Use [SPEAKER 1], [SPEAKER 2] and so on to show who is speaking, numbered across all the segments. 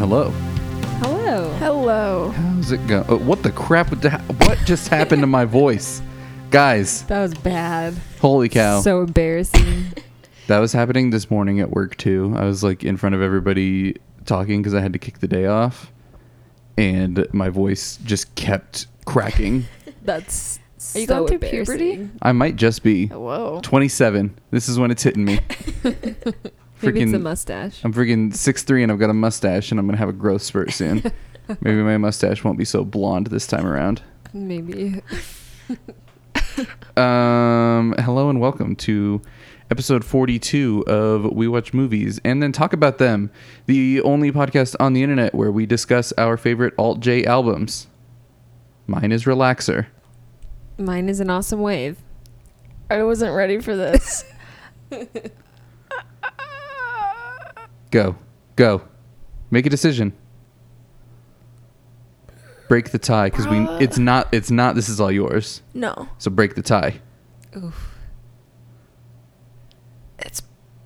[SPEAKER 1] Hello.
[SPEAKER 2] Hello.
[SPEAKER 3] Hello.
[SPEAKER 1] How's it going? Uh, what the crap? would that- What just happened to my voice? Guys,
[SPEAKER 2] That was bad.
[SPEAKER 1] holy cow.
[SPEAKER 2] So embarrassing.
[SPEAKER 1] that was happening this morning at work too. I was like in front of everybody talking because I had to kick the day off. And my voice just kept cracking.
[SPEAKER 2] That's
[SPEAKER 3] Are you
[SPEAKER 2] so
[SPEAKER 3] going through puberty?
[SPEAKER 1] I might just be
[SPEAKER 3] Whoa.
[SPEAKER 1] 27. This is when it's hitting me.
[SPEAKER 2] Maybe it's a
[SPEAKER 1] Freaking-
[SPEAKER 2] mustache.
[SPEAKER 1] I'm freaking 6'3 and I've got a mustache and I'm going to have a growth spurt soon. Maybe my mustache won't be so blonde this time around.
[SPEAKER 2] Maybe.
[SPEAKER 1] Um, hello and welcome to episode 42 of We Watch Movies and then talk about them, the only podcast on the internet where we discuss our favorite alt J albums. Mine is Relaxer.
[SPEAKER 2] Mine is an awesome wave.
[SPEAKER 3] I wasn't ready for this.
[SPEAKER 1] Go, go, make a decision. Break the tie because we it's not. It's not. This is all yours.
[SPEAKER 3] no.
[SPEAKER 1] So break the tie.
[SPEAKER 2] Oof.
[SPEAKER 3] It's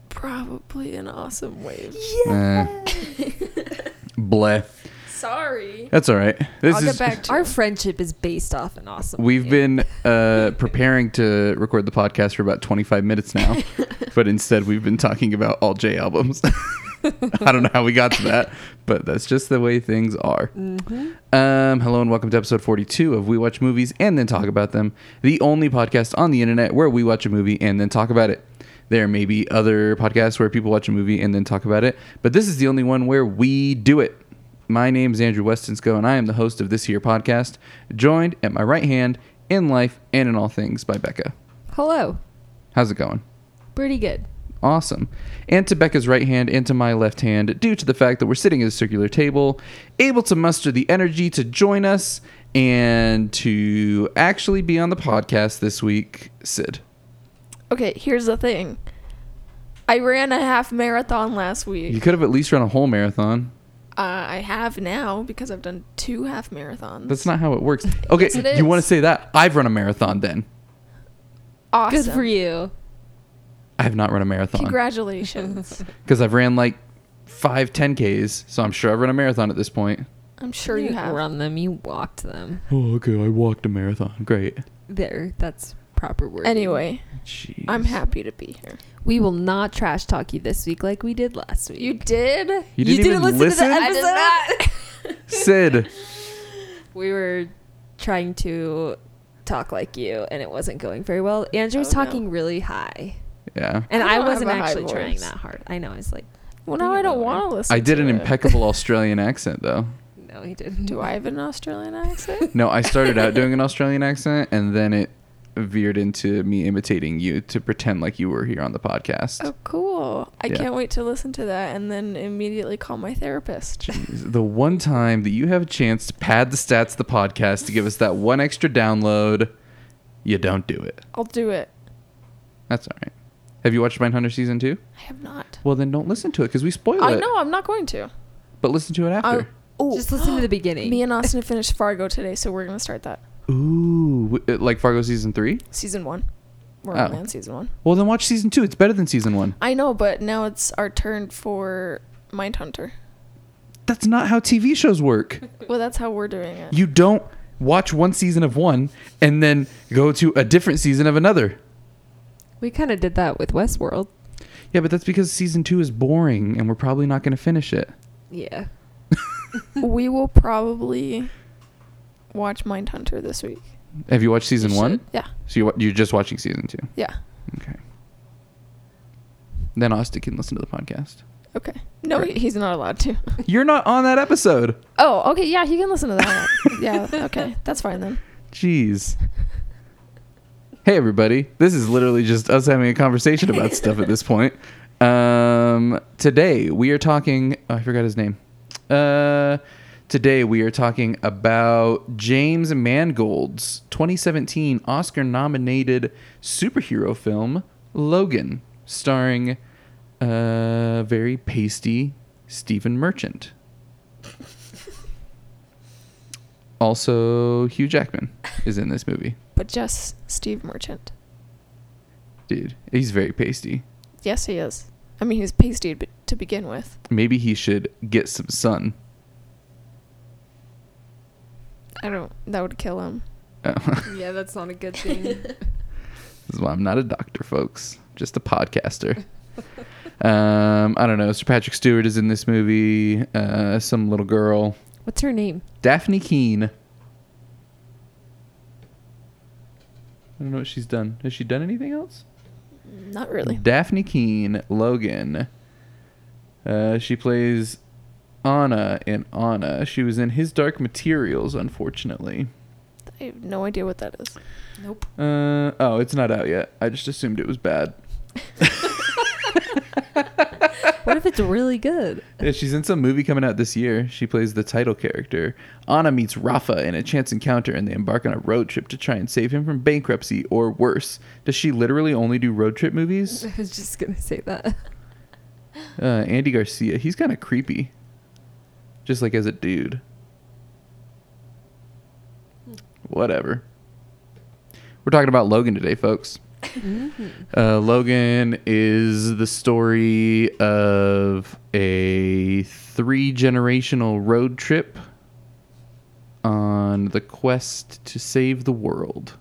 [SPEAKER 3] probably an awesome wave.
[SPEAKER 1] Eh. Bleh.
[SPEAKER 3] Sorry.
[SPEAKER 1] That's all right. This
[SPEAKER 3] I'll
[SPEAKER 1] is
[SPEAKER 3] get back to
[SPEAKER 2] Our
[SPEAKER 3] you.
[SPEAKER 2] friendship is based off an awesome
[SPEAKER 1] We've
[SPEAKER 2] wave.
[SPEAKER 1] been uh, preparing to record the podcast for about 25 minutes now, but instead we've been talking about alt J albums. I don't know how we got to that, but that's just the way things are.
[SPEAKER 2] Mhm.
[SPEAKER 1] Um, hello and welcome to episode 42 of We Watch Movies and Then Talk About Them, the only podcast on the internet where we watch a movie and then talk about it. There may be other podcasts where people watch a movie and then talk about it, but this is the only one where we do it. My name is Andrew Westonsko, and I am the host of this here podcast, joined at my right hand in life and in all things by Becca.
[SPEAKER 2] Hello.
[SPEAKER 1] How's it going?
[SPEAKER 2] Pretty good.
[SPEAKER 1] Awesome. And to Becca's right hand and to my left hand, due to the fact that we're sitting at a circular table, able to muster the energy to join us and to actually be on the podcast this week, Sid.
[SPEAKER 3] Okay, here's the thing. I ran a half marathon last week.
[SPEAKER 1] You could have at least run a whole marathon.
[SPEAKER 3] Uh, I have now because I've done two half marathons.
[SPEAKER 1] That's not how it works. Okay,
[SPEAKER 3] Yes, it
[SPEAKER 1] you want to say that? I've run a marathon then.
[SPEAKER 3] awesome.
[SPEAKER 2] Good for you.
[SPEAKER 1] I have not run a marathon
[SPEAKER 3] Congratulations.
[SPEAKER 1] because I've ran like five 10Ks, so I'm sure I've run a marathon at this point.
[SPEAKER 3] I'm sure you
[SPEAKER 2] didn't
[SPEAKER 3] have.
[SPEAKER 2] run them. You walked them.
[SPEAKER 1] Oh, okay. I walked a marathon. Great.
[SPEAKER 2] There. That's proper word.
[SPEAKER 3] Anyway,
[SPEAKER 1] Jeez.
[SPEAKER 3] I'm happy to be here.
[SPEAKER 2] we will not trash talk you this week like we did last week.
[SPEAKER 3] You did?
[SPEAKER 1] You didn't, even listen?
[SPEAKER 3] I did not.
[SPEAKER 1] Sid.
[SPEAKER 2] we were trying to talk like you and it wasn't going very well. Andrew was
[SPEAKER 3] Oh, no.
[SPEAKER 2] talking really high.
[SPEAKER 1] Yeah.
[SPEAKER 2] And
[SPEAKER 3] I
[SPEAKER 2] I, wasn't actually trying that hard. I know. I was like,
[SPEAKER 3] well, now I don't want to listen
[SPEAKER 1] I did
[SPEAKER 3] to
[SPEAKER 1] an
[SPEAKER 3] it.
[SPEAKER 1] impeccable Australian accent though.
[SPEAKER 2] no, he didn't.
[SPEAKER 3] Do I have an Australian accent?
[SPEAKER 1] No, I started out doing an Australian accent and then it veered into me imitating you to pretend like you were here on the podcast.
[SPEAKER 3] Oh, cool. I
[SPEAKER 1] Yeah.
[SPEAKER 3] can't wait to listen to that and then immediately call my therapist.
[SPEAKER 1] Jeez, the one time that you have a chance to pad the stats of the podcast to give us that one extra download, you don't do it.
[SPEAKER 3] I'll do it.
[SPEAKER 1] That's all right. Have you watched Mindhunter season two?
[SPEAKER 3] I have not.
[SPEAKER 1] Well, then don't listen to it because we spoil it.
[SPEAKER 3] I
[SPEAKER 1] it.
[SPEAKER 3] know, I'm not going to.
[SPEAKER 1] But listen to it after.
[SPEAKER 3] Oh,
[SPEAKER 2] Just listen to the beginning.
[SPEAKER 3] Me and Austin finished Fargo today, so we're going to start that.
[SPEAKER 1] Ooh, w- uh, like Fargo season three.
[SPEAKER 3] Season one. We're
[SPEAKER 1] Oh.
[SPEAKER 3] only on season one.
[SPEAKER 1] Well, then watch season two. It's better than season one.
[SPEAKER 3] I know, but now it's our turn for Mindhunter.
[SPEAKER 1] That's not how TV shows work.
[SPEAKER 3] Well, that's how we're doing it.
[SPEAKER 1] You don't watch one season of one and then go to a different season of another.
[SPEAKER 2] We kind of did that with Westworld.
[SPEAKER 1] Yeah, but that's because season two is boring and we're probably not going to finish it.
[SPEAKER 2] Yeah.
[SPEAKER 3] we will probably watch Mindhunter this week.
[SPEAKER 1] Have you watched season
[SPEAKER 3] We
[SPEAKER 1] one?
[SPEAKER 3] should. Yeah.
[SPEAKER 1] So you, wa- you're just watching season two.
[SPEAKER 3] Yeah.
[SPEAKER 1] Okay. Then Austin can listen to the podcast.
[SPEAKER 3] Okay. No,
[SPEAKER 1] Great.
[SPEAKER 3] he's not allowed to.
[SPEAKER 1] You're not on that episode.
[SPEAKER 3] Oh, okay. Yeah, he can listen to that. yeah. Okay. That's fine then.
[SPEAKER 1] Jeez. Hey everybody, this is literally just us having a conversation about stuff at this point. Um, today we are talking. Oh, I forgot his name. Uh, today we are talking about James Mangold's 2017 Oscar-nominated superhero film Logan, starring uh, very pasty Stephen Merchant. Also, Hugh Jackman is in this movie.
[SPEAKER 3] But just Steve Merchant.
[SPEAKER 1] Dude, he's very pasty.
[SPEAKER 3] Yes, he is. I mean, he's pasty to to begin with.
[SPEAKER 1] Maybe he should get some sun.
[SPEAKER 3] I don't. That would kill him.
[SPEAKER 1] Oh.
[SPEAKER 2] Yeah, that's not a good thing.
[SPEAKER 1] This is why I'm not a doctor, folks. Just a podcaster. um, I don't know. Sir Patrick Stewart is in this movie. Uh, some little girl,
[SPEAKER 2] What's her name?
[SPEAKER 1] Dafne Keen. I don't know what she's done. Has she done anything else?
[SPEAKER 3] Not really.
[SPEAKER 1] Dafne Keen, Logan. Uh, she plays Anna in Anna. She was in His Dark Materials, unfortunately.
[SPEAKER 3] I have no idea what that is.
[SPEAKER 2] Nope.
[SPEAKER 1] Uh, oh, it's not out yet. I just assumed it was bad.
[SPEAKER 2] What if it's really good?
[SPEAKER 1] Yeah, she's in some movie coming out this year. She plays the title character. Anna meets Rafa in a chance encounter and they embark on a road trip to try and save him from bankruptcy or worse. Does she literally only do road trip movies?
[SPEAKER 2] I was just gonna say that.
[SPEAKER 1] Uh, Andy Garcia, he's kind of creepy. Just like as a dude. Whatever. We're talking about Logan today, folks. Uh, Logan is the story of a three generational road trip on the quest to save the world.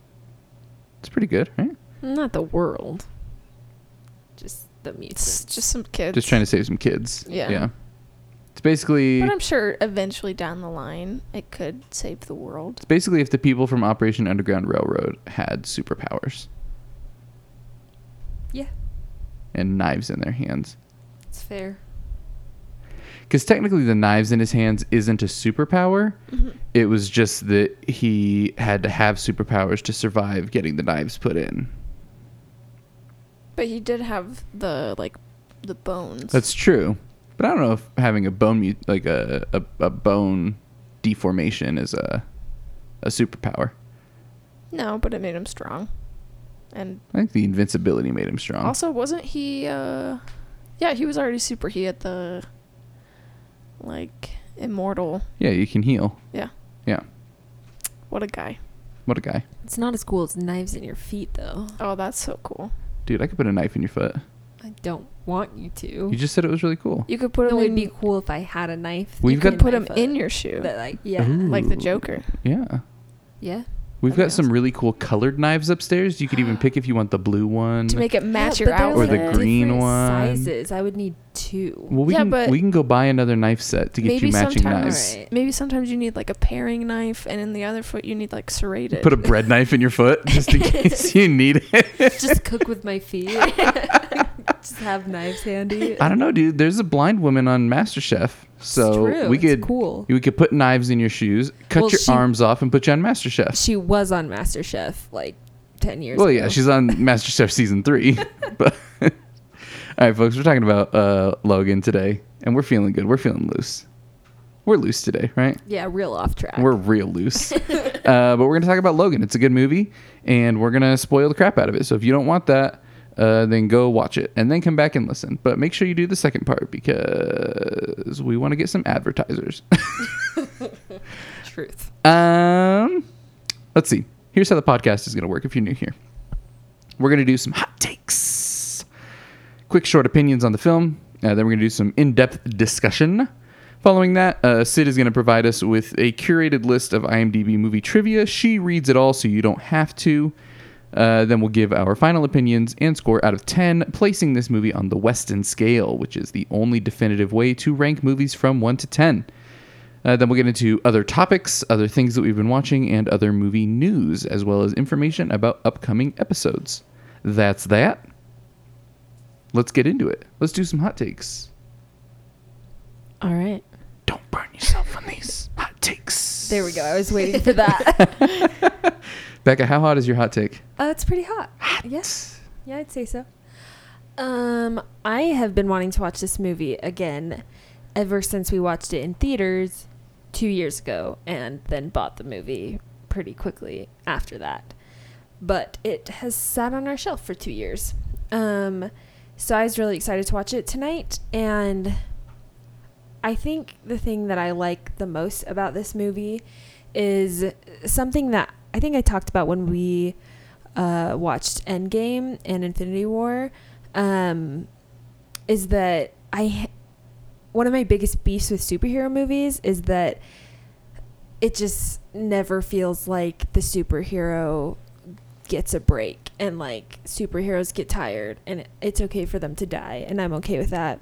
[SPEAKER 1] It's pretty good, right?
[SPEAKER 2] Not the world. Just the mutants.
[SPEAKER 3] just some kids.
[SPEAKER 1] Just trying to save some kids.
[SPEAKER 3] Yeah.
[SPEAKER 1] Yeah. It's basically
[SPEAKER 3] But I'm sure eventually down the line it could save the world.
[SPEAKER 1] it's basically if the people from Operation Underground Railroad had superpowers
[SPEAKER 2] yeah,
[SPEAKER 1] and knives in their hands.
[SPEAKER 2] it's fair.
[SPEAKER 1] Because technically, the knives in his hands isn't a superpower.
[SPEAKER 3] Mm-hmm.
[SPEAKER 1] It was just that he had to have superpowers to survive getting the knives put in.
[SPEAKER 3] But he did have the like the bones.
[SPEAKER 1] That's true. But I don't know if having a bone like a, a, a bone deformation is a a superpower.
[SPEAKER 3] no, but it made him strong. And
[SPEAKER 1] I think the invincibility made him strong.
[SPEAKER 3] also wasn't he uh yeah, he was already super. He had the like immortal.
[SPEAKER 1] yeah, you can heal.
[SPEAKER 3] Yeah.
[SPEAKER 1] Yeah.
[SPEAKER 3] What a guy.
[SPEAKER 1] What a guy.
[SPEAKER 2] It's not as cool as knives in your feet, though.
[SPEAKER 3] Oh, that's so cool.
[SPEAKER 1] Dude, I could put a knife in your foot.
[SPEAKER 2] I don't want you to.
[SPEAKER 1] You just said it was really cool.
[SPEAKER 3] You could put
[SPEAKER 2] it
[SPEAKER 3] him
[SPEAKER 2] would be cool if I had a knife.
[SPEAKER 1] We've
[SPEAKER 3] you
[SPEAKER 1] got-
[SPEAKER 3] could put
[SPEAKER 2] them
[SPEAKER 3] in your shoe.
[SPEAKER 2] But like, yeah,
[SPEAKER 3] like the Joker.
[SPEAKER 1] Yeah.
[SPEAKER 2] yeah.
[SPEAKER 1] We've got some really cool colored knives upstairs. You could even pick if you want the blue one.
[SPEAKER 3] To make it match
[SPEAKER 2] Yeah,
[SPEAKER 3] your
[SPEAKER 2] but they're,
[SPEAKER 1] Or the
[SPEAKER 2] like,
[SPEAKER 1] green
[SPEAKER 2] different
[SPEAKER 1] one.
[SPEAKER 2] Sizes. I would need two.
[SPEAKER 1] well, we
[SPEAKER 3] Yeah,
[SPEAKER 1] can
[SPEAKER 3] but-
[SPEAKER 1] we can go buy another knife set to get
[SPEAKER 3] maybe
[SPEAKER 1] you matching
[SPEAKER 3] sometimes
[SPEAKER 1] knives.
[SPEAKER 2] Alright.
[SPEAKER 3] maybe sometimes you need like a paring knife and in the other foot you need like serrated.
[SPEAKER 1] Put a bread knife in your foot just in case you need it.
[SPEAKER 2] Just cook with my feet. Just have knives handy.
[SPEAKER 1] I don't know, dude. There's a blind woman on MasterChef, so
[SPEAKER 2] true.
[SPEAKER 1] we
[SPEAKER 2] It's
[SPEAKER 1] could
[SPEAKER 2] cool.
[SPEAKER 1] We could put knives in your shoes, cut
[SPEAKER 2] Well,
[SPEAKER 1] your
[SPEAKER 2] she-
[SPEAKER 1] arms off, and put you on MasterChef.
[SPEAKER 2] She was on MasterChef like ten years
[SPEAKER 1] Well,
[SPEAKER 2] ago.
[SPEAKER 1] yeah, she's on MasterChef season three. but all right, folks, we're talking about uh, Logan today, and we're feeling good. We're feeling loose. We're loose today, right?
[SPEAKER 2] yeah, real off track.
[SPEAKER 1] We're real loose. uh, but we're gonna talk about Logan. It's a good movie, and we're gonna spoil the crap out of it. So if you don't want that, uh, then go watch it and then come back and listen. But make sure you do the second part because we want to get some advertisers.
[SPEAKER 2] truth.
[SPEAKER 1] Um, let's see. Here's how the podcast is going to work if you're new here. We're going to do some hot takes, quick, short opinions on the film. Uh, then we're going to do some in depth discussion. Following that, uh, Sid is going to provide us with a curated list of IMDb movie trivia. She reads it all so you don't have to. Uh, then we'll give our final opinions and score out of 10, placing this movie on the Weston scale, which is the only definitive way to rank movies from 1 to 10. Uh, then we'll get into other topics, other things that we've been watching, and other movie news, as well as information about upcoming episodes. That's that. Let's get into it. Let's do some hot takes.
[SPEAKER 2] All right.
[SPEAKER 1] Don't burn yourself on these hot takes.
[SPEAKER 2] There we go. I was waiting for that.
[SPEAKER 1] Becca, how hot is your hot take?
[SPEAKER 2] Uh, it's pretty hot. Yes. Yeah, I'd say so. Um, I have been wanting to watch this movie again ever since we watched it in theaters two years ago and then bought the movie pretty quickly after that. But it has sat on our shelf for two years. Um, so I was really excited to watch it tonight and I think the thing that I like the most about this movie is something that I think I talked about when we uh, watched Endgame and Infinity War. Um, is that I one of my biggest beefs with superhero movies is that it just never feels like the superhero gets a break and like superheroes get tired and it's okay for them to die and I'm okay with that.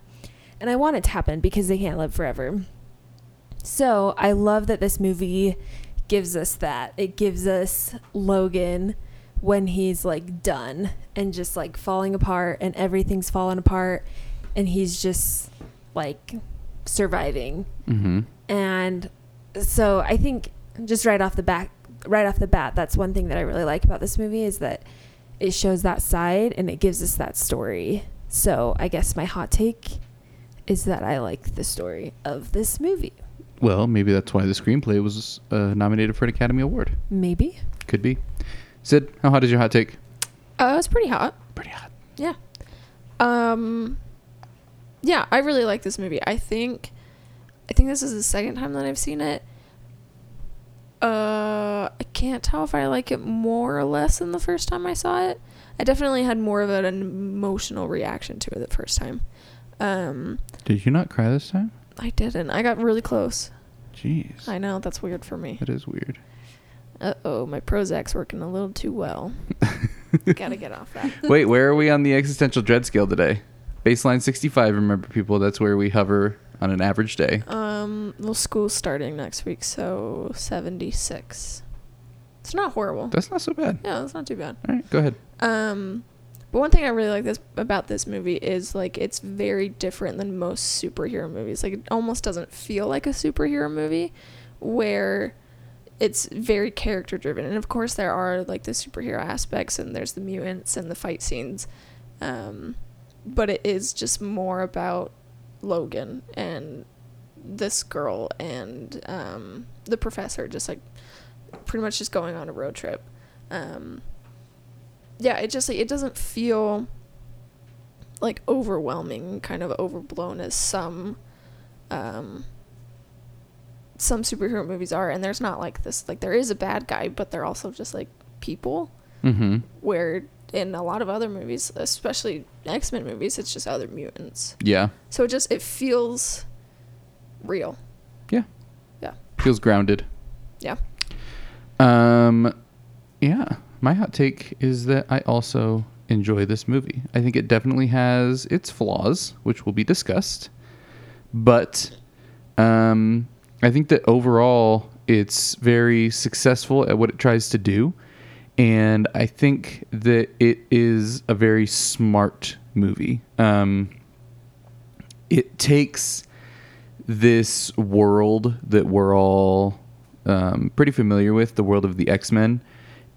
[SPEAKER 2] And I want it to happen because they can't live forever. So, I love that this movie gives us that. It gives us Logan when he's like done and just like falling apart and everything's falling apart and he's just like surviving
[SPEAKER 1] Mm-hmm.
[SPEAKER 2] and so I think just right off the back, right off the bat, that's one thing that I really like about this movie is that it shows that side and it gives us that story. So I guess my hot take is that I like the story of this movie.
[SPEAKER 1] Well, maybe that's why the screenplay was uh, nominated for an Academy Award.
[SPEAKER 2] Maybe.
[SPEAKER 1] Could be. Sid, how hot is your hot take?
[SPEAKER 3] Uh, it's pretty hot.
[SPEAKER 1] Pretty hot.
[SPEAKER 3] Yeah. Um Yeah, I really like this movie. I think I think this is the second time that I've seen it. Uh I can't tell if I like it more or less than the first time I saw it. I definitely had more of an emotional reaction to it the first time. Um
[SPEAKER 1] Did you not cry this time?
[SPEAKER 3] I didn't. I got really close.
[SPEAKER 1] Jeez.
[SPEAKER 3] I know that's weird for me.
[SPEAKER 1] That is weird.
[SPEAKER 3] Uh oh, my Prozac's working a little too well. Gotta get off that.
[SPEAKER 1] Wait, where are we on the existential dread scale today? Baseline 65, remember people, that's where we hover on an average day.
[SPEAKER 3] Um, well, school's starting next week, so 76. It's not horrible.
[SPEAKER 1] That's not so bad.
[SPEAKER 3] yeah, it's not too bad.
[SPEAKER 1] All right, go ahead.
[SPEAKER 3] Um, but one thing I really like this about this movie is like it's very different than most superhero movies. Like it almost doesn't feel like a superhero movie, where it's very character driven. And of course, there are like the superhero aspects, and there's the mutants and the fight scenes. Um, but it is just more about Logan and this girl and um, the professor, just like pretty much just going on a road trip. Um, yeah, it just like it doesn't feel like overwhelming, kind of overblown as some um some superhero movies are and there's not like this like there is a bad guy, but they're also just like people
[SPEAKER 1] Mm-hmm.
[SPEAKER 3] where in a lot of other movies, especially X-Men movies, it's just other mutants.
[SPEAKER 1] Yeah.
[SPEAKER 3] So it just it feels real.
[SPEAKER 1] Yeah.
[SPEAKER 3] Yeah.
[SPEAKER 1] Feels grounded.
[SPEAKER 3] Yeah.
[SPEAKER 1] Um, yeah. My hot take is that I also enjoy this movie. I think it definitely has its flaws, which will be discussed. But um, I think that overall it's very successful at what it tries to do. And I think that it is a very smart movie. Um, it takes this world that we're all um, pretty familiar with, the world of the X Men,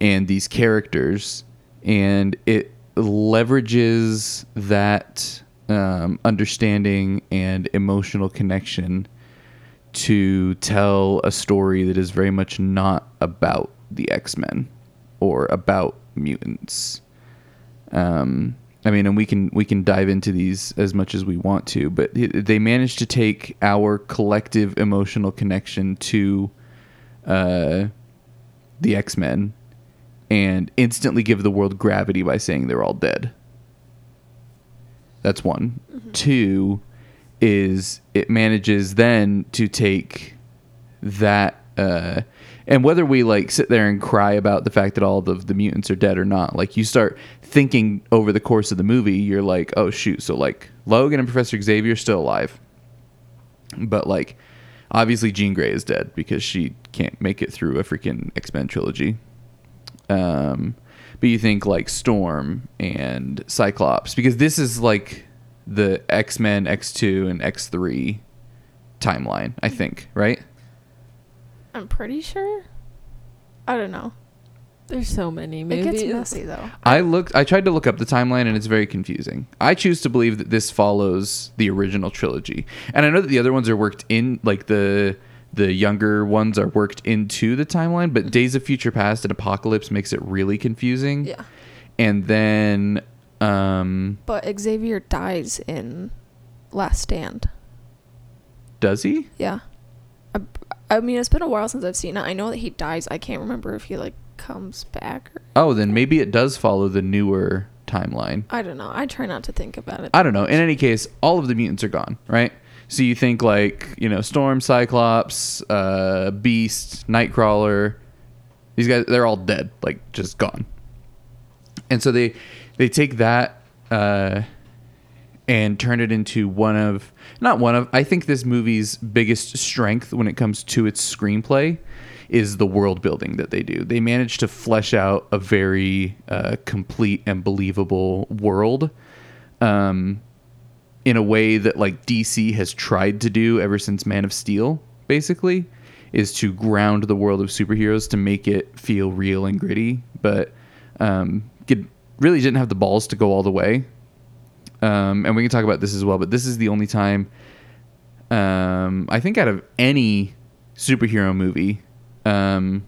[SPEAKER 1] and these characters, and it leverages that um, understanding and emotional connection to tell a story that is very much not about the X Men or about mutants. Um, I mean, and we can we can dive into these as much as we want to, but they managed to take our collective emotional connection to uh, the X Men and instantly give the world gravity by saying they're all dead. That's one. Two is it manages then to take that uh and whether we like sit there and cry about the fact that all of the mutants are dead or not like you start thinking over the course of the movie you're like oh shoot so like logan and professor xavier are still alive but like obviously jean grey is dead because she can't make it through a freaking x-men trilogy um but you think like storm and cyclops because this is like the x-men x2 and x3 timeline i think right
[SPEAKER 3] I'm pretty sure. I don't know.
[SPEAKER 2] There's so many
[SPEAKER 3] It gets messy though.
[SPEAKER 1] I looked. I tried to look up the timeline, and it's very confusing. I choose to believe that this follows the original trilogy, and I know that the other ones are worked in, like the the younger ones are worked into the timeline. But Days of Future Past and Apocalypse makes it really confusing.
[SPEAKER 3] Yeah.
[SPEAKER 1] And then, um,
[SPEAKER 3] But Xavier dies in Last Stand.
[SPEAKER 1] does he?
[SPEAKER 3] Yeah. I, I mean, it's been a while since I've seen it. I know that he dies. I can't remember if he like comes back or
[SPEAKER 1] Oh, then maybe it does follow the newer timeline.
[SPEAKER 3] I don't know. I try not to think about it.
[SPEAKER 1] I don't know. In any case, all of the mutants are gone, right? So you think like you know Storm, Cyclops, uh, Beast, Nightcrawler. These guys, they're all dead, like just gone. And so they they take that uh, and turn it into one of not one of. I think this movie's biggest strength when it comes to its screenplay is the world building that they do. They manage to flesh out a very uh, complete and believable world. Um, in a way that like DC has tried to do ever since Man of Steel, basically, is to ground the world of superheroes to make it feel real and gritty, but um, really didn't have the balls to go all the way. Um, and we can talk about this as well, but this is the only time um, I think out of any superhero movie, um,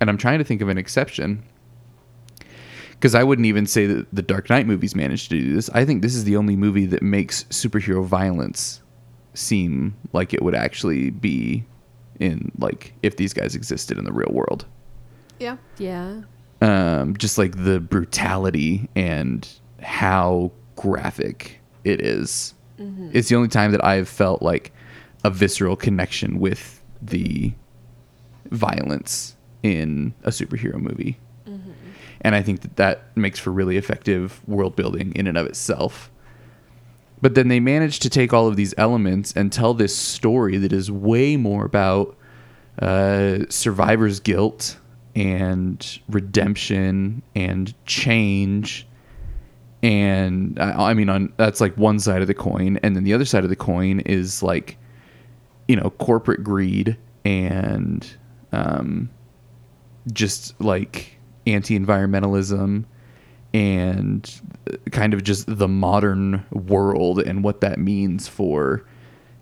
[SPEAKER 1] and I'm trying to think of an exception because I wouldn't even say that the Dark Knight movies managed to do this. I think this is the only movie that makes superhero violence seem like it would actually be in like if these guys existed in the real world.
[SPEAKER 3] Yeah.
[SPEAKER 2] Yeah.
[SPEAKER 1] Um, just like the brutality and how graphic it is. It's the only time that I've felt like a visceral connection with the violence in a superhero movie. And I think that that makes for really effective world building in and of itself. But then they manage to take all of these elements and tell this story that is way more about uh, survivor's guilt and redemption and change. And I, I mean, on that's like one side of the coin, and then the other side of the coin is like, you know, corporate greed and um, just like anti-environmentalism and kind of just the modern world and what that means for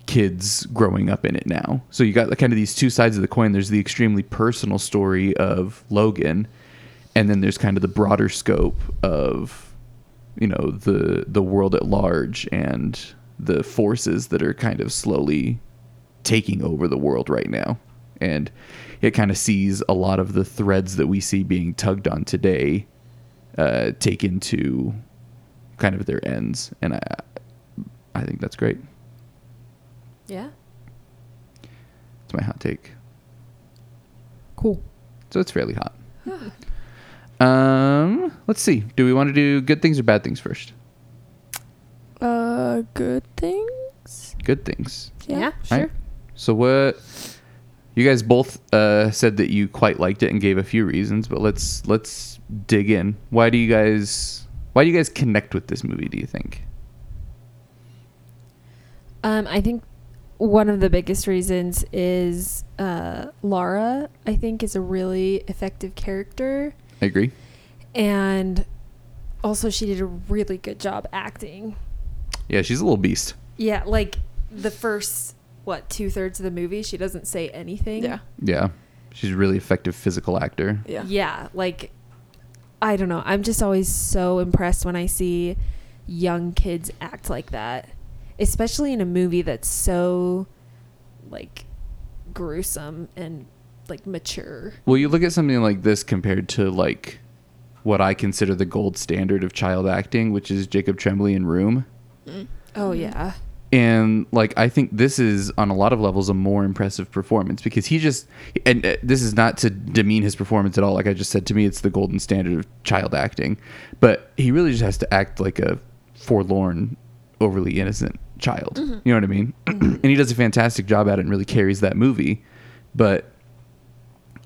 [SPEAKER 1] kids growing up in it now. So you got like kind of these two sides of the coin. There's the extremely personal story of Logan, and then there's kind of the broader scope of you know the the world at large and the forces that are kind of slowly taking over the world right now. And it kind of sees a lot of the threads that we see being tugged on today uh, take into kind of their ends. And I, I think that's great.
[SPEAKER 2] Yeah.
[SPEAKER 1] It's my hot take.
[SPEAKER 2] Cool.
[SPEAKER 1] So it's fairly hot. um, let's see. Do we want to do good things or bad things first?
[SPEAKER 3] Uh, good things.
[SPEAKER 1] Good things.
[SPEAKER 2] Yeah.
[SPEAKER 3] Yeah.
[SPEAKER 2] sure.
[SPEAKER 1] Right. So what? You guys both uh, said that you quite liked it and gave a few reasons, but let's let's dig in. Why do you guys Why do you guys connect with this movie? Do you think?
[SPEAKER 2] Um, I think one of the biggest reasons is uh, Laura. I think is a really effective character,
[SPEAKER 1] I agree.
[SPEAKER 2] and also she did a really good job acting.
[SPEAKER 1] Yeah, she's a little beast.
[SPEAKER 2] Yeah, like the first what two thirds of the movie, she doesn't say anything.
[SPEAKER 3] Yeah.
[SPEAKER 1] Yeah, she's a really effective physical actor.
[SPEAKER 3] Yeah.
[SPEAKER 2] Yeah, like I don't know. I'm just always so impressed when I see young kids act like that, especially in a movie that's so like gruesome and like mature.
[SPEAKER 1] Well, you look at something like this compared to like what I consider the gold standard of child acting, which is Jacob Tremblay in Room. Mm.
[SPEAKER 2] Oh mm-hmm. yeah.
[SPEAKER 1] And like I think this is on a lot of levels a more impressive performance because he just and uh, this is not to demean his performance at all. Like I just said to me it's the golden standard of child acting. But he really just has to act like a forlorn overly innocent child. You know what I mean? And he does a fantastic job at it and really carries that movie. But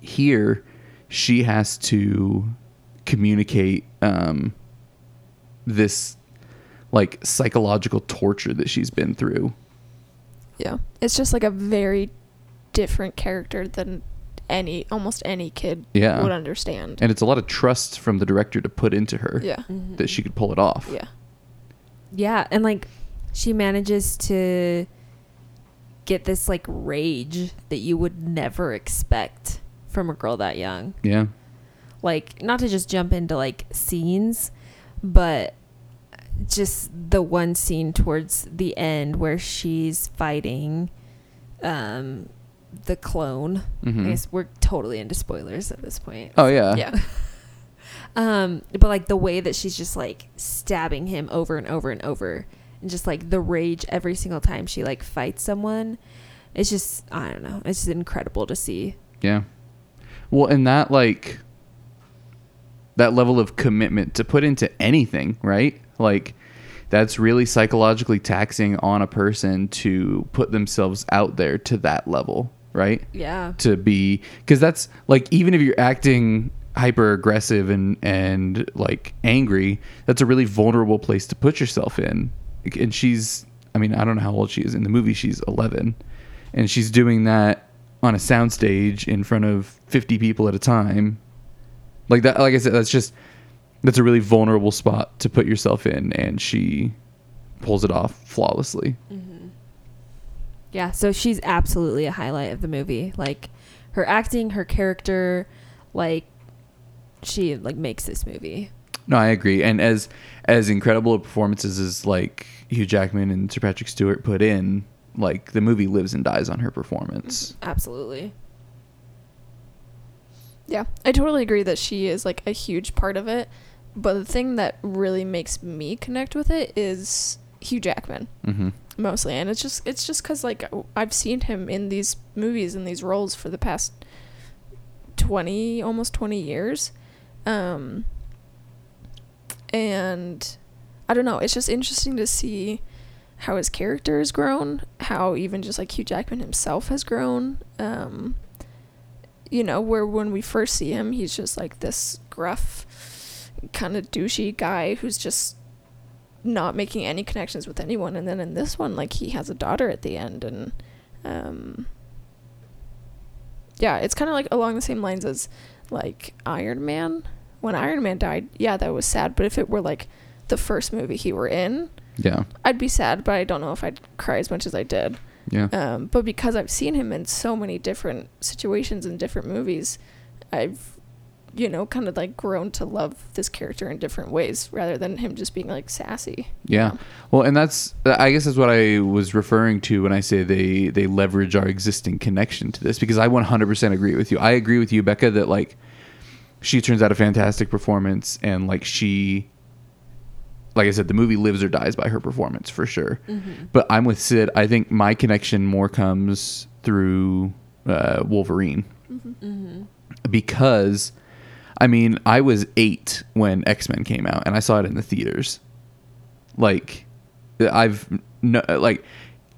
[SPEAKER 1] here she has to communicate um this like psychological torture that she's been through.
[SPEAKER 3] Yeah. It's just like a very different character than any almost any kid
[SPEAKER 1] Yeah.
[SPEAKER 3] would understand.
[SPEAKER 1] And it's a lot of trust from the director to put into her
[SPEAKER 3] yeah. Mm-hmm.
[SPEAKER 1] that she could pull it off.
[SPEAKER 3] Yeah.
[SPEAKER 2] Yeah, and like she manages to get this like rage that you would never expect from a girl that young.
[SPEAKER 1] Yeah.
[SPEAKER 2] Like not to just jump into like scenes, but just the one scene towards the end where she's fighting um the clone.
[SPEAKER 1] Mhm.
[SPEAKER 2] I guess we're totally into spoilers at this point.
[SPEAKER 1] Oh yeah.
[SPEAKER 3] Yeah.
[SPEAKER 2] Um, but like the way that she's just like stabbing him over and over and over, and just like the rage every single time she like fights someone, it's just I don't know, it's just incredible to see.
[SPEAKER 1] Yeah. Well, and that like that level of commitment to put into anything, right? Like that's really psychologically taxing on a person to put themselves out there to that level, right?
[SPEAKER 2] Yeah.
[SPEAKER 1] To be cuz that's like even if you're acting hyper aggressive and and like angry, that's a really vulnerable place to put yourself in. And she's I mean, I don't know how old she is in the movie. She's 11 and she's doing that on a soundstage in front of 50 people at a time. Like that like I said that's just that's a really vulnerable spot to put yourself in and she pulls it off flawlessly. Mm-hmm.
[SPEAKER 2] Yeah, so she's absolutely a highlight of the movie. Like her acting, her character, like she like makes this movie.
[SPEAKER 1] No, I agree. And as as incredible a performances as like Hugh Jackman and Sir Patrick Stewart put in, like the movie lives and dies on her performance. Mm-hmm.
[SPEAKER 2] Absolutely.
[SPEAKER 3] Yeah, I totally agree that she is like a huge part of it. But the thing that really makes me connect with it is Hugh Jackman
[SPEAKER 1] Mm-hmm.
[SPEAKER 3] mostly, and it's just it's just because like I've seen him in these movies in these roles for the past twenty almost twenty years, um, and I don't know. It's just interesting to see how his character has grown, how even just like Hugh Jackman himself has grown. Um, you know, where when we first see him, he's just like this gruff, kind of douchey guy who's just not making any connections with anyone. And then in this one, like he has a daughter at the end, and um, yeah, it's kind of like along the same lines as like Iron Man. When Iron Man died, yeah, that was sad. But if it were like the first movie he were in,
[SPEAKER 1] Yeah.
[SPEAKER 3] I'd be sad. But I don't know if I'd cry as much as I did.
[SPEAKER 1] Yeah.
[SPEAKER 3] Um, but because I've seen him in so many different situations and different movies, I've, you know, kind of like grown to love this character in different ways rather than him just being like sassy.
[SPEAKER 1] Yeah. Well, and that's I guess that's what I was referring to when I say they they leverage our existing connection to this because I 100% agree with you. I agree with you, Becca, that like she turns out a fantastic performance and like she like I said, the movie lives or dies by her performance for sure. But I'm with Sid. I think my connection more comes through uh, Wolverine because, I mean, I was eight when X Men came out, and I saw it in the theaters. Like, I've no, like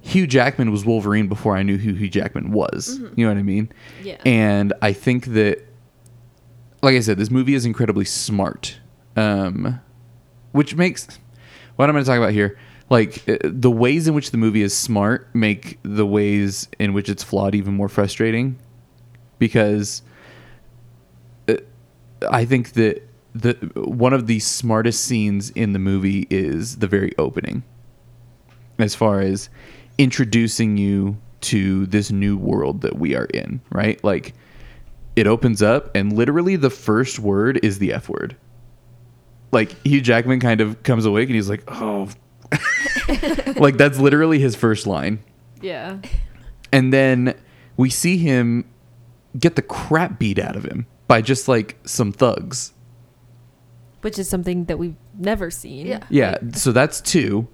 [SPEAKER 1] Hugh Jackman was Wolverine before I knew who Hugh Jackman was. You know what I mean?
[SPEAKER 2] Yeah.
[SPEAKER 1] And I think that, like I said, this movie is incredibly smart, um, which makes what I'm going to talk about here. Like uh, the ways in which the movie is smart make the ways in which it's flawed even more frustrating, because uh, I think that the one of the smartest scenes in the movie is the very opening, as far as introducing you to this new world that we are in. Right, like it opens up and literally the first word is the F word. Like Hugh Jackman kind of comes awake and he's like, "Oh." like that's literally his first line.
[SPEAKER 2] Yeah.
[SPEAKER 1] And then we see him get the crap beat out of him by just like some thugs.
[SPEAKER 2] Which is something that we've never seen.
[SPEAKER 3] Yeah.
[SPEAKER 1] Yeah, so that's 2.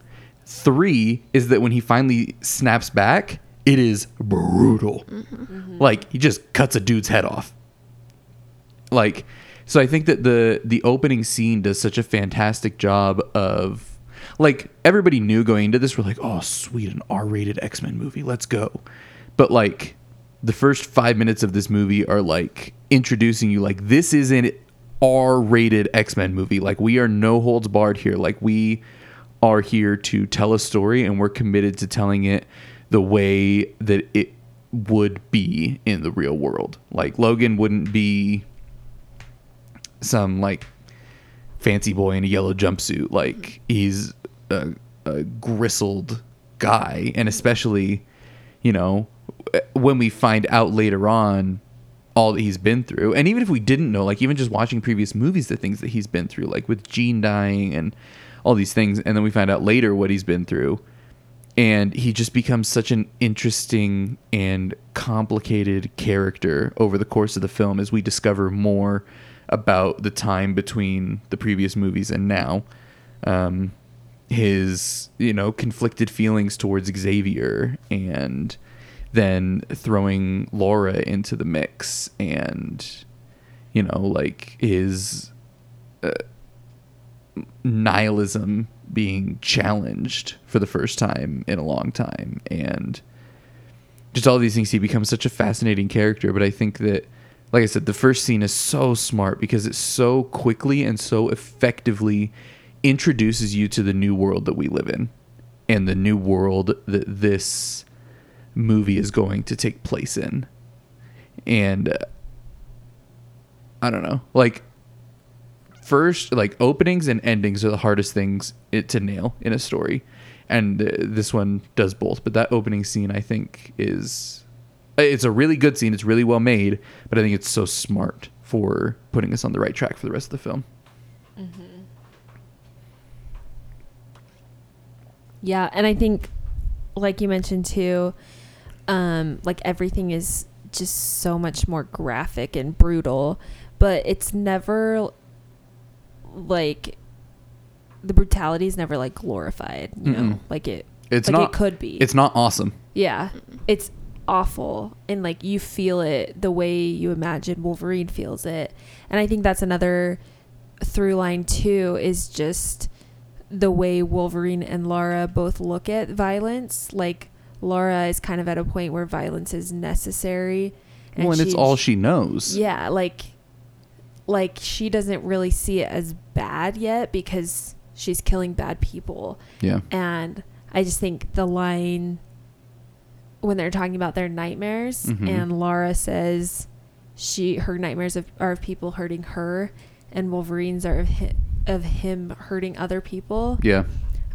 [SPEAKER 1] 3 is that when he finally snaps back, it is brutal. Mm-hmm. Like he just cuts a dude's head off. Like so I think that the the opening scene does such a fantastic job of like everybody knew going into this we're like, "Oh, sweet, an R-rated X-Men movie. Let's go." But like the first 5 minutes of this movie are like introducing you like this is an R-rated X-Men movie. Like we are no holds barred here. Like we are here to tell a story and we're committed to telling it the way that it would be in the real world. Like Logan wouldn't be some like fancy boy in a yellow jumpsuit. Like he's a, a gristled guy, and especially, you know, when we find out later on all that he's been through, and even if we didn't know, like even just watching previous movies, the things that he's been through, like with Jean dying and all these things, and then we find out later what he's been through. and he just becomes such an interesting and complicated character over the course of the film as we discover more about the time between the previous movies and now. Um, his, you know, conflicted feelings towards Xavier and then throwing Laura into the mix and, you know, like his uh, nihilism being challenged for the first time in a long time and just all these things he becomes such a fascinating character but i think that like i said the first scene is so smart because it so quickly and so effectively introduces you to the new world that we live in and the new world that this movie is going to take place in. And uh, i don't know. Like first like openings and endings are the hardest things it, to nail in a story. And uh, this one does both but that opening scene i think is it's a really good scene it's really well made but i think it's so smart for putting us on the right track for the rest of the film
[SPEAKER 2] Yeah, and I think, like you mentioned too, um, like everything is just so much more graphic and brutal, but it's never like the brutality is never like glorified. You know,
[SPEAKER 1] Mm-mm.
[SPEAKER 2] like it.
[SPEAKER 1] it's
[SPEAKER 2] like
[SPEAKER 1] not
[SPEAKER 2] it could be.
[SPEAKER 1] it's not awesome
[SPEAKER 2] yeah, it's awful, and like you feel it the way you imagine Wolverine feels it, and I think that's another through line too is just the way Wolverine and Laura both look at violence. Like Laura is kind of at a point where violence is necessary.
[SPEAKER 1] well and it's all she knows
[SPEAKER 2] Yeah, like like she doesn't really see it as bad yet because she's killing bad people.
[SPEAKER 1] yeah
[SPEAKER 2] And I just think the line when they're talking about their nightmares
[SPEAKER 1] Mhm.
[SPEAKER 2] and Laura says she her nightmares of, are of people hurting her and Wolverine's are of hi, of him hurting other people.
[SPEAKER 1] yeah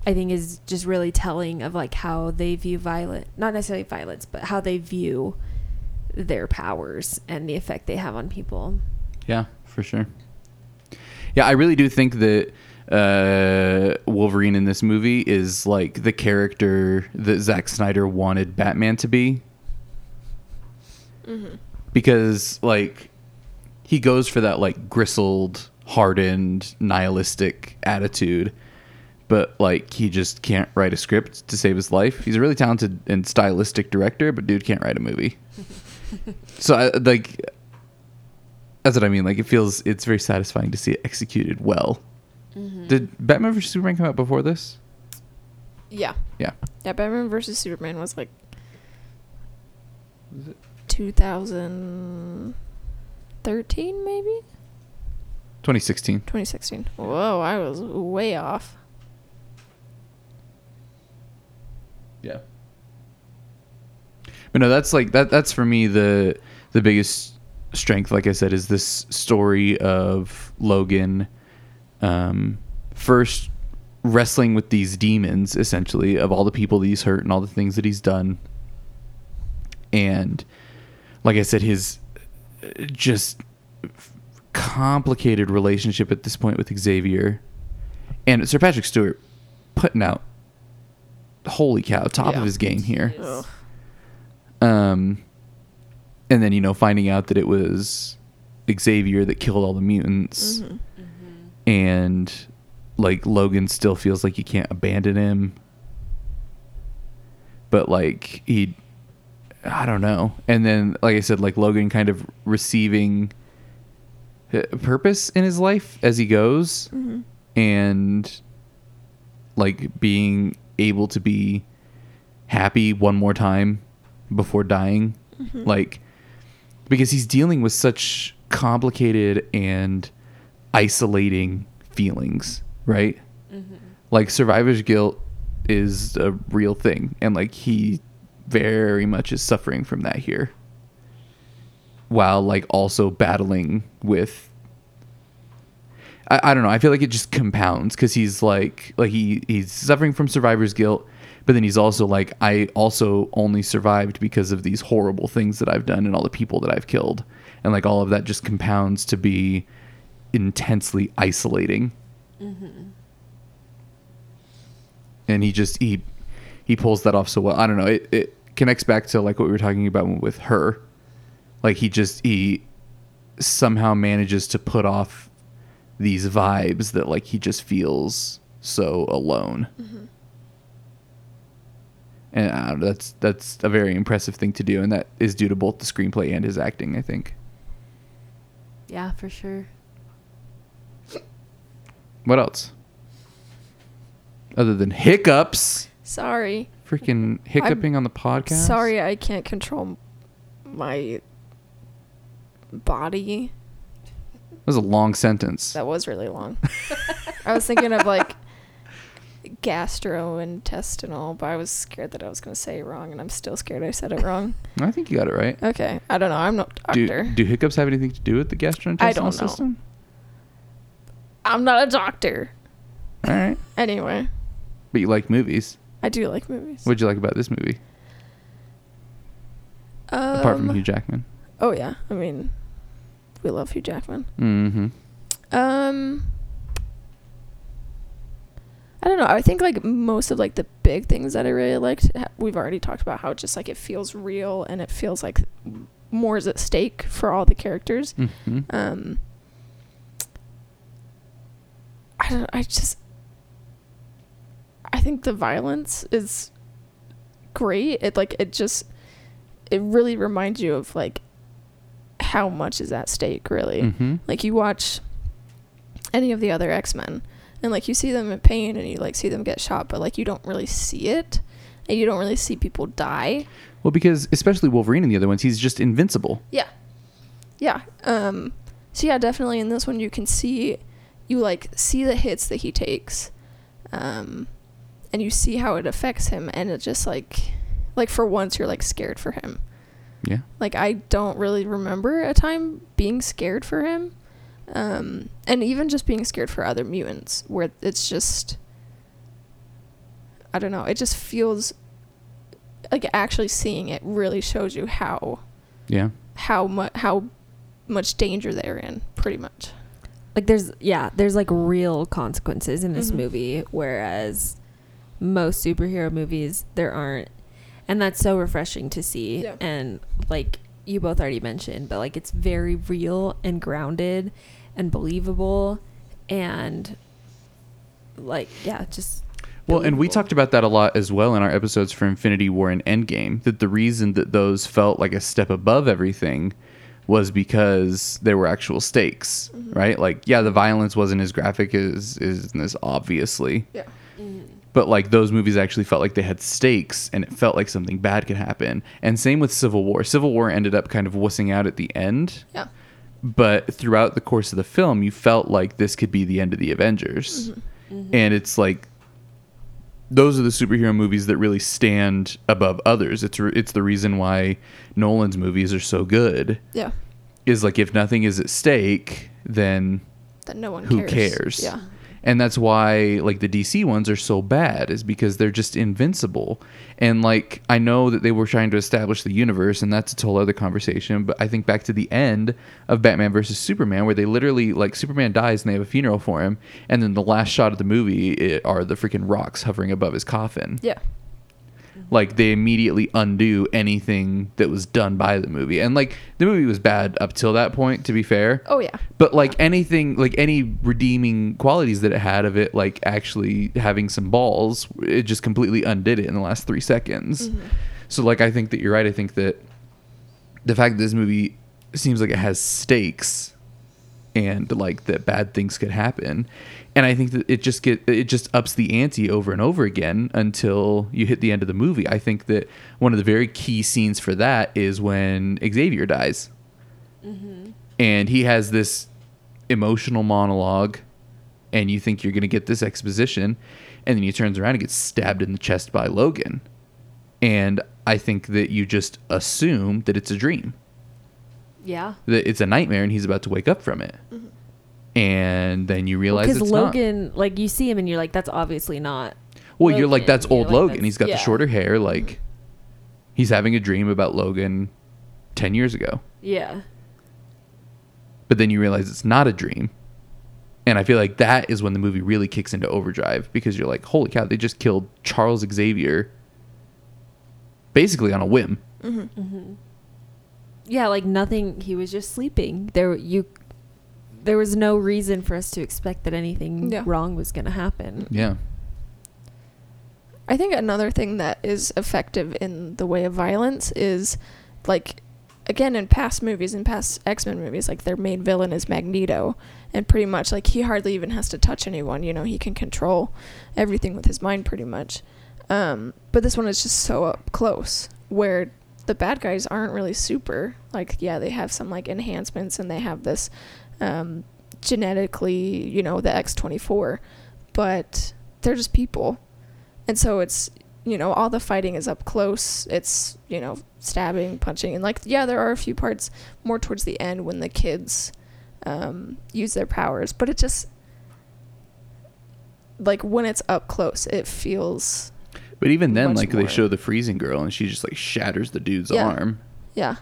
[SPEAKER 2] I think is just really telling of like how they view violent, not necessarily violence, but how they view their powers and the effect they have on people.
[SPEAKER 1] Yeah, for sure. Yeah, I really do think that uh, Wolverine in this movie is like the character that Zack Snyder wanted Batman to be. Because, like, he goes for that, like, gristled, hardened, nihilistic attitude. But, like, he just can't write a script to save his life. He's a really talented and stylistic director, but dude can't write a movie. so, I, like, that's what I mean. Like it feels it's very satisfying to see it executed well. Mm-hmm. Did Batman vs Superman come out before this?
[SPEAKER 3] Yeah.
[SPEAKER 1] Yeah.
[SPEAKER 3] Yeah, Batman versus Superman was like
[SPEAKER 1] Was it?
[SPEAKER 3] 2013 maybe?
[SPEAKER 1] 2016.
[SPEAKER 3] 2016. Whoa, I was way off.
[SPEAKER 1] Yeah. But no, that's like that that's for me the the biggest strength like I said is this story of Logan um first wrestling with these demons essentially of all the people that he's hurt and all the things that he's done. And like I said his uh, just complicated relationship at this point with Xavier and Sir Patrick Stewart putting out holy cow top
[SPEAKER 3] Yeah.
[SPEAKER 1] of his game here
[SPEAKER 3] Ugh.
[SPEAKER 1] um and then you know finding out that it was Xavier that killed all the mutants
[SPEAKER 3] Mhm.
[SPEAKER 1] And like Logan still feels like you can't abandon him but like he I don't know and then like I said like Logan kind of receiving uh, purpose in his life as he goes
[SPEAKER 3] Mhm.
[SPEAKER 1] and like being able to be happy one more time before dying
[SPEAKER 3] Mhm.
[SPEAKER 1] like because he's dealing with such complicated and isolating feelings right like survivor's guilt is a real thing and like he very much is suffering from that here while like also battling with I, I don't know. I feel like it just compounds because he's like like he he's suffering from survivor's guilt, but then he's also like I also only survived because of these horrible things that I've done and all the people that I've killed, and like all of that just compounds to be intensely isolating. Mm-hmm. And he just he he pulls that off so well. I don't know. It it connects back to like what we were talking about with her. Like he just he somehow manages to put off these vibes that like he just feels so alone. Mm-hmm. And I don't know, that's that's a very impressive thing to do, and that is due to both the screenplay and his acting. I think.
[SPEAKER 2] Yeah, for sure.
[SPEAKER 1] What else? Other than hiccups,
[SPEAKER 3] Sorry.
[SPEAKER 1] freaking hiccuping on the podcast.
[SPEAKER 3] Sorry, I can't control my body.
[SPEAKER 1] that was a long sentence.
[SPEAKER 3] That was really long. I was thinking of like gastrointestinal, but I was scared that I was going to say it wrong, and I'm still scared I said it wrong.
[SPEAKER 1] I think you got it right.
[SPEAKER 3] Okay, I don't know. I'm not a
[SPEAKER 1] Do,
[SPEAKER 3] doctor.
[SPEAKER 1] do hiccups have anything to do with the gastrointestinal
[SPEAKER 3] I don't know.
[SPEAKER 1] system?
[SPEAKER 3] I'm not a doctor.
[SPEAKER 1] All right,
[SPEAKER 3] Anyway,
[SPEAKER 1] but you like movies.
[SPEAKER 3] I do like movies.
[SPEAKER 1] What'd you like about this movie,
[SPEAKER 3] um,
[SPEAKER 1] apart from Hugh Jackman?
[SPEAKER 3] Oh yeah, I mean, we love Hugh Jackman.
[SPEAKER 1] Mm-hmm.
[SPEAKER 3] Um, I don't know. I think like most of like the big things that I really liked, ha- we've already talked about how just like it feels real and it feels like more is at stake for all the characters.
[SPEAKER 1] Mm-hmm.
[SPEAKER 3] Um, I don't. I just. I think the violence is great. It like it just. It really reminds you of like how much is at stake. Really,
[SPEAKER 1] Mm-hmm.
[SPEAKER 3] like you watch any of the other X-Men and like you see them in pain and you like see them get shot but like you don't really see it and you don't really see people die.
[SPEAKER 1] Well, because especially Wolverine and the other ones, he's just invincible.
[SPEAKER 3] Yeah. Yeah. Um so yeah, definitely in this one you can see you like see the hits that he takes. Um and you see how it affects him and it just like like for once you're like scared for him.
[SPEAKER 1] Yeah.
[SPEAKER 3] Like I don't really remember a time being scared for him. Um and even just being scared for other mutants where it's just I don't know, it just feels like actually seeing it really shows you how
[SPEAKER 1] Yeah.
[SPEAKER 3] how much how much danger they're in pretty much.
[SPEAKER 2] Like there's yeah, there's like real consequences in this
[SPEAKER 3] Mhm.
[SPEAKER 2] movie whereas most superhero movies there aren't. And that's so refreshing to see
[SPEAKER 3] Yeah.
[SPEAKER 2] and like you both already mentioned, but like it's very real and grounded and believable and like yeah, just
[SPEAKER 1] Well, and we talked about that a lot as well in our episodes for Infinity War and Endgame. That the reason that those felt like a step above everything was because there were actual stakes, mm-hmm. right? Like, yeah, the violence wasn't as graphic as is this, obviously,
[SPEAKER 3] Yeah. Mm-hmm.
[SPEAKER 1] but like those movies actually felt like they had stakes, and it felt like something bad could happen. And same with Civil War. Civil War ended up kind of wussing out at the end,
[SPEAKER 3] Yeah.
[SPEAKER 1] but throughout the course of the film, you felt like this could be the end of the Avengers. Mm-hmm. And it's like those are the superhero movies that really stand above others. It's re- it's the reason why Nolan's movies are so good.
[SPEAKER 3] Yeah.
[SPEAKER 1] Is like if nothing is at stake, then
[SPEAKER 3] That no one
[SPEAKER 1] who
[SPEAKER 3] cares.
[SPEAKER 1] cares?
[SPEAKER 3] Yeah.
[SPEAKER 1] And that's why like the DC ones are so bad is because they're just invincible. And like I know that they were trying to establish the universe and that's a whole other conversation, but I think back to the end of Batman versus Superman where they literally like Superman dies and they have a funeral for him and then the last shot of the movie it, are the freaking rocks hovering above his coffin.
[SPEAKER 3] Yeah.
[SPEAKER 1] Like they immediately undo anything that was done by the movie. And like the movie was bad up till that point to be fair.
[SPEAKER 3] Oh yeah.
[SPEAKER 1] But like anything, like any redeeming qualities that it had of it, like actually having some balls, it just completely undid it in the last three seconds. Mm-hmm. So like, I think that you're right. I think that the fact that this movie seems like it has stakes and like that bad things could happen, and I think that it just get it just ups the ante over and over again until you hit the end of the movie. I think that one of the very key scenes for that is when Xavier dies. Mm-hmm. And he has this emotional monologue and you think you're going to get this exposition and then he turns around and gets stabbed in the chest by Logan. And I think that you just assume that it's a dream
[SPEAKER 2] yeah.
[SPEAKER 1] it's a nightmare and he's about to wake up from it mm-hmm. and then you realize
[SPEAKER 2] Because
[SPEAKER 1] it's not
[SPEAKER 2] Logan, like you see him and you're like, that's obviously not.
[SPEAKER 1] well you're like that's old
[SPEAKER 2] like,
[SPEAKER 1] Logan
[SPEAKER 2] that's-
[SPEAKER 1] he's got
[SPEAKER 2] yeah.
[SPEAKER 1] the shorter hair like mm-hmm. he's having a dream about Logan 10 years ago
[SPEAKER 2] Yeah.
[SPEAKER 1] but then you realize it's not a dream. And I feel like that is when the movie really kicks into overdrive because you're like, holy cow, they just killed Charles Xavier basically on a whim. Mm-hmm.
[SPEAKER 2] Yeah, like nothing. He was just sleeping. There, you. There was no reason for us to expect that anything
[SPEAKER 3] Yeah.
[SPEAKER 2] wrong was going to happen.
[SPEAKER 1] Yeah.
[SPEAKER 3] I think another thing that is effective in the way of violence is like again in past movies in past X-Men movies like their main villain is Magneto and pretty much like he hardly even has to touch anyone, you know, he can control everything with his mind pretty much. Um, but this one is just so up close where the bad guys aren't really super. Like yeah, they have some like enhancements and they have this um, genetically, you know, the X24, but they're just people. And so it's, you know, all the fighting is up close. It's, you know, stabbing, punching. And, like, yeah, there are a few parts more towards the end when the kids um, use their powers. But it just, like, when it's up close, it feels,
[SPEAKER 1] But even then, like
[SPEAKER 3] more.
[SPEAKER 1] they show the freezing girl and she just like shatters the dude's
[SPEAKER 3] Yeah.
[SPEAKER 1] arm.
[SPEAKER 3] yeah.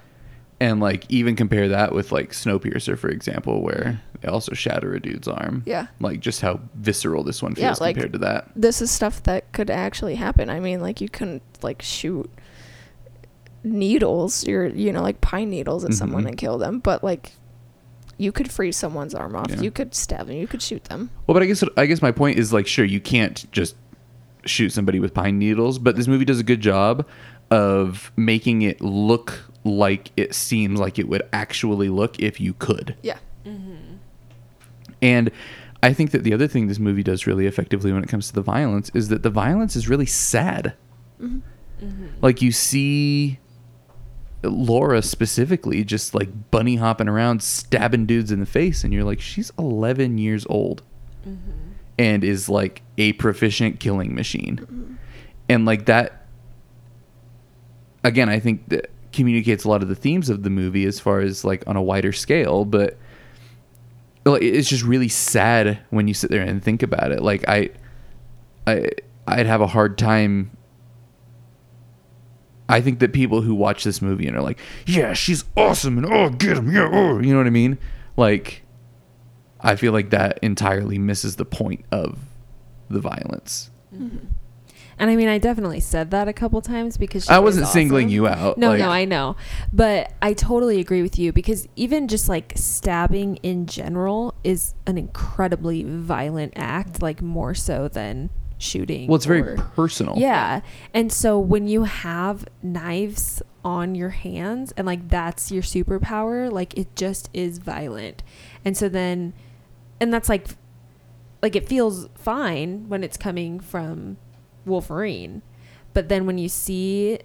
[SPEAKER 1] And like even compare that with like Snowpiercer, for example, where they also shatter a dude's arm.
[SPEAKER 3] Yeah.
[SPEAKER 1] Like just how visceral this one
[SPEAKER 3] Yeah,
[SPEAKER 1] feels
[SPEAKER 3] like-
[SPEAKER 1] compared to that.
[SPEAKER 3] This is stuff that could actually happen. I mean, like, you couldn't, like, shoot needles, your, you know, like pine needles at someone
[SPEAKER 1] Mhm.
[SPEAKER 3] and kill them. But, like, you could freeze someone's arm off.
[SPEAKER 1] Yeah.
[SPEAKER 3] You could stab them. You could shoot them.
[SPEAKER 1] Well, but I guess I guess my point is like, sure, you can't just shoot somebody with pine needles, but this movie does a good job of making it look like it seems like it would actually look if you could.
[SPEAKER 3] Yeah. Mm-hmm.
[SPEAKER 1] And I think that the other thing this movie does really effectively when it comes to the violence is that the violence is really sad. Mm-hmm. Mm-hmm. Like you see Laura specifically just like bunny hopping around stabbing dudes in the face and you're like she's 11 years old and is like a proficient killing machine. Mm-hmm. And like that again, I think that communicates a lot of the themes of the movie as far as like on a wider scale, but it's just really sad when you sit there and think about it. Like I, I, I'd have a hard time. I think that people who watch this movie and are like, "Yeah, she's awesome," and "Oh, get him," yeah, oh, you know what I mean? Like, I feel like that entirely misses the point of the violence. Mm-hmm.
[SPEAKER 2] And I mean, I definitely said that a couple times because
[SPEAKER 1] I
[SPEAKER 2] was
[SPEAKER 1] wasn't singling you out.
[SPEAKER 2] No,
[SPEAKER 1] like-
[SPEAKER 2] no, I know. But I totally agree with you because even just like stabbing in general is an incredibly violent act, like more so than shooting.
[SPEAKER 1] Well, it's very personal.
[SPEAKER 2] Yeah. And so when you have knives on your hands and like that's your superpower, like it just is violent. And so then and that's like like it feels fine when it's coming from Wolverine. But then when you see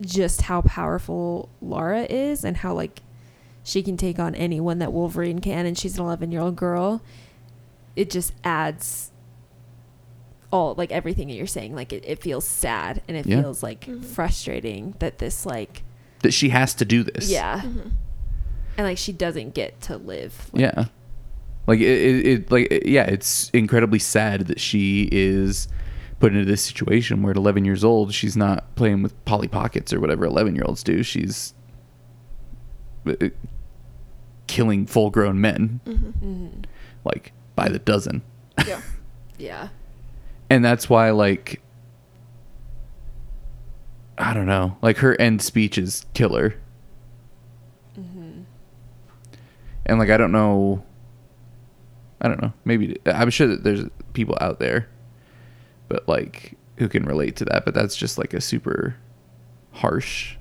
[SPEAKER 2] just how powerful Laura is and how like she can take on anyone that Wolverine can and she's an 11-year-old girl, it just adds all like everything that you're saying like it, it feels sad and it
[SPEAKER 1] Yeah.
[SPEAKER 2] feels like mm-hmm. frustrating that this like
[SPEAKER 1] That she has to do this.
[SPEAKER 2] yeah mm-hmm. and like she doesn't get to live like,
[SPEAKER 1] yeah like it, it, it like it- yeah it's incredibly sad that she is put into this situation where at 11 years old she's not playing with polly pockets or whatever 11 year olds do. She's uh, uh, killing full grown men
[SPEAKER 2] Mhm.
[SPEAKER 1] like by the dozen.
[SPEAKER 3] Yeah.
[SPEAKER 2] yeah.
[SPEAKER 1] And that's why like i don't know. Like her end speech is killer. And like i don't know i don't know. Maybe i'm sure that there's people out there but like who can relate to that but that's just like a super harsh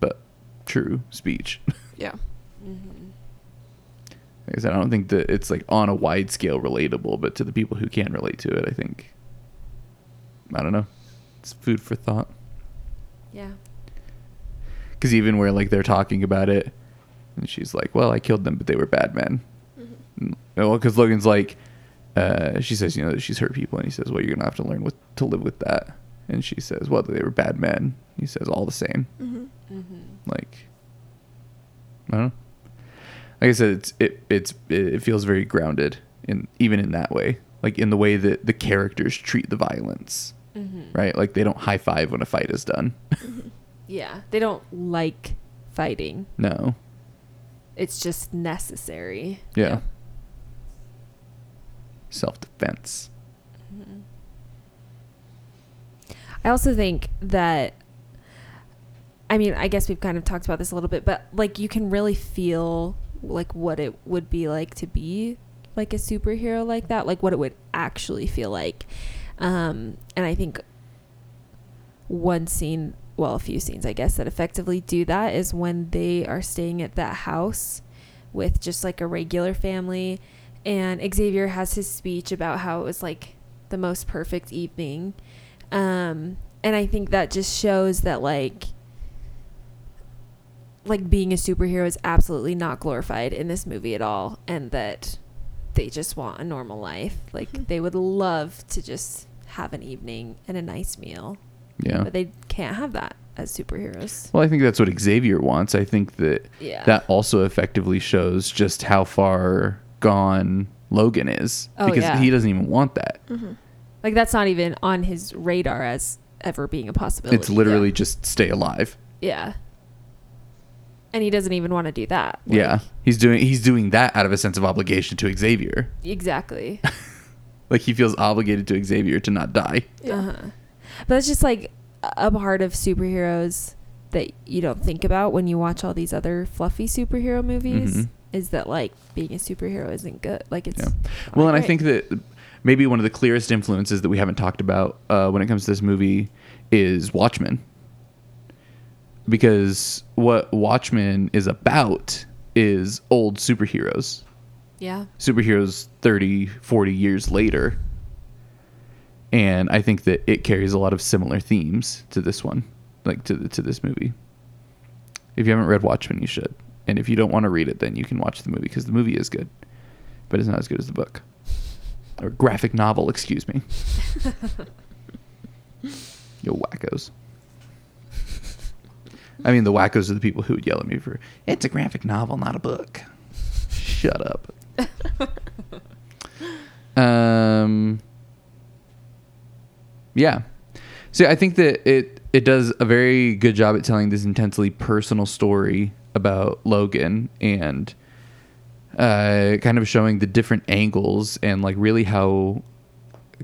[SPEAKER 1] but true speech.
[SPEAKER 3] Yeah.
[SPEAKER 1] like i said i don't think that it's like on a wide scale relatable but to the people who can relate to it i think i don't know. It's food for thought.
[SPEAKER 2] Yeah.
[SPEAKER 1] Because even where like they're talking about it and she's like well i killed them but they were bad men well because logan's like uh, she says you know that she's hurt people and he says well you're gonna have to learn with to live with that. And she says well they were bad men. He says all the same. Mm-hmm. Mm-hmm. Like i don't know. Like i said it's it it's it feels very grounded in even in that way. Like in the way that the characters treat the violence. Mm-hmm. Right? Like they don't high five when a fight is done.
[SPEAKER 2] Yeah. They don't like fighting.
[SPEAKER 1] No.
[SPEAKER 2] It's just necessary.
[SPEAKER 1] Yeah,
[SPEAKER 3] Yeah.
[SPEAKER 1] Self-defense
[SPEAKER 2] I also think that I mean, I guess we've kind of talked about this a little bit, but like you can really feel like what it would be like to be like a superhero like that, like what it would actually feel like. Um, and I think one scene, well, a few scenes, I guess, that effectively do that is when they are staying at that house with just like a regular family. And Xavier has his speech about how it was like the most perfect evening. Um, and I think that just shows that like like being a superhero is absolutely not glorified in this movie at all and that they just want a normal life. Like they would love to just have an evening and a nice meal.
[SPEAKER 1] Yeah.
[SPEAKER 2] But they can't have that as superheroes.
[SPEAKER 1] Well, I think that's what Xavier wants. I think that
[SPEAKER 2] Yeah.
[SPEAKER 1] that also effectively shows just how far gone Logan is
[SPEAKER 2] Oh,
[SPEAKER 1] because
[SPEAKER 2] yeah.
[SPEAKER 1] he doesn't even want that.
[SPEAKER 2] Like that's not even on his radar as ever being a possibility.
[SPEAKER 1] It's literally just stay alive.
[SPEAKER 2] Yeah. And he doesn't even want to do that. Like,
[SPEAKER 1] yeah. He's doing he's doing that out of a sense of obligation to Xavier.
[SPEAKER 2] Exactly.
[SPEAKER 1] Like he feels obligated to Xavier to not die.
[SPEAKER 3] Yeah.
[SPEAKER 2] Uh-huh. But that's just like a part of superheroes that you don't think about when you watch all these other fluffy superhero movies
[SPEAKER 1] Mhm.
[SPEAKER 2] Is that like being a superhero isn't good. Like it's
[SPEAKER 1] Yeah. Well, and I think that maybe one of the clearest influences that we haven't talked about uh, when it comes to this movie is Watchmen. Because what Watchmen is about is old superheroes.
[SPEAKER 2] yeah.
[SPEAKER 1] Superheroes 30, 40 years later. And I think that it carries a lot of similar themes to this one, like to the, to this movie. If you haven't read Watchmen, you should. And if you don't want to read it, then you can watch the movie because the movie is good, but it's not as good as the book or graphic novel. Excuse me. Yo wackos. I mean, the wackos are the people who would yell at me for it's a graphic novel, not a book. Shut up. um. Yeah. See, I think that it it does a very good job at telling this intensely personal story about Logan and uh, kind of showing the different angles and like really how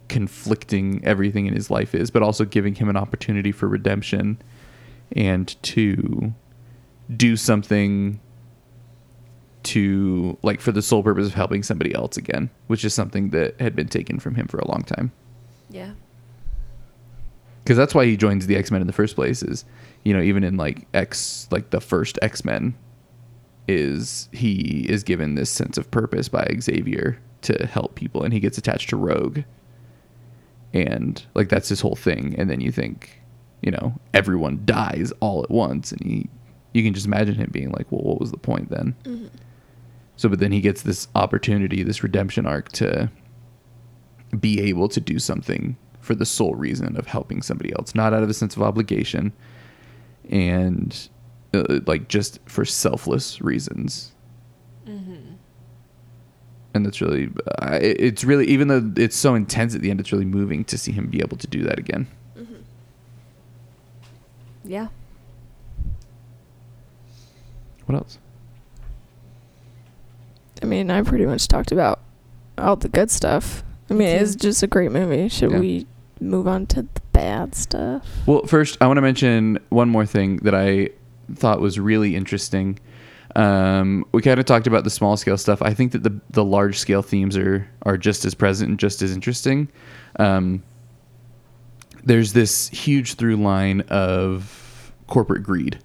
[SPEAKER 1] conflicting everything in his life is, but also giving him an opportunity for redemption and to do something to like for the sole purpose of helping somebody else again, which is something that had been taken from him for a long time
[SPEAKER 2] Yeah.
[SPEAKER 1] because that's why he joins the X Men in the first place. Is you know even in like X like the first X Men, is he is given this sense of purpose by Xavier to help people, and he gets attached to Rogue, and like that's his whole thing. And then you think, you know, everyone dies all at once, and he you can just imagine him being like, well, what was the point then? Mm-hmm. So, but then he gets this opportunity, this redemption arc to be able to do something for the sole reason of helping somebody else, not out of a sense of obligation and uh, like just for selfless reasons. And that's really, uh, it- it's really, even though it's so intense at the end, it's really moving to see him be able to do that again.
[SPEAKER 2] Yeah.
[SPEAKER 1] What else?
[SPEAKER 3] I mean, I pretty much talked about all the good stuff. I mean, it's just a great movie. Should
[SPEAKER 1] Yeah.
[SPEAKER 3] we move on to the bad stuff?
[SPEAKER 1] Well, first, I want to mention one more thing that I thought was really interesting. Um, we kind of talked about the small scale stuff. I think that the the large scale themes are are just as present and just as interesting. Um, there's this huge through line of corporate greed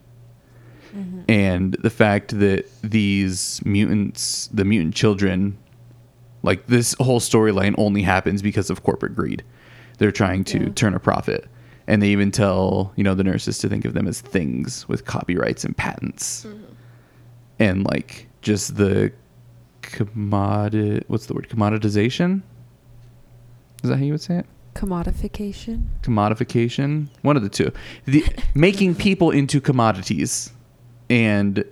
[SPEAKER 1] and the fact that these mutants, the mutant children, like this whole storyline only happens because of corporate greed. They're trying to
[SPEAKER 2] Yeah.
[SPEAKER 1] turn a profit. And they even tell, you know, the nurses to think of them as things with copyrights and patents. And like just the commodity what's the word? Commoditization? Is that how you would say it?
[SPEAKER 2] Commodification.
[SPEAKER 1] commodification one of the two the making people into commodities and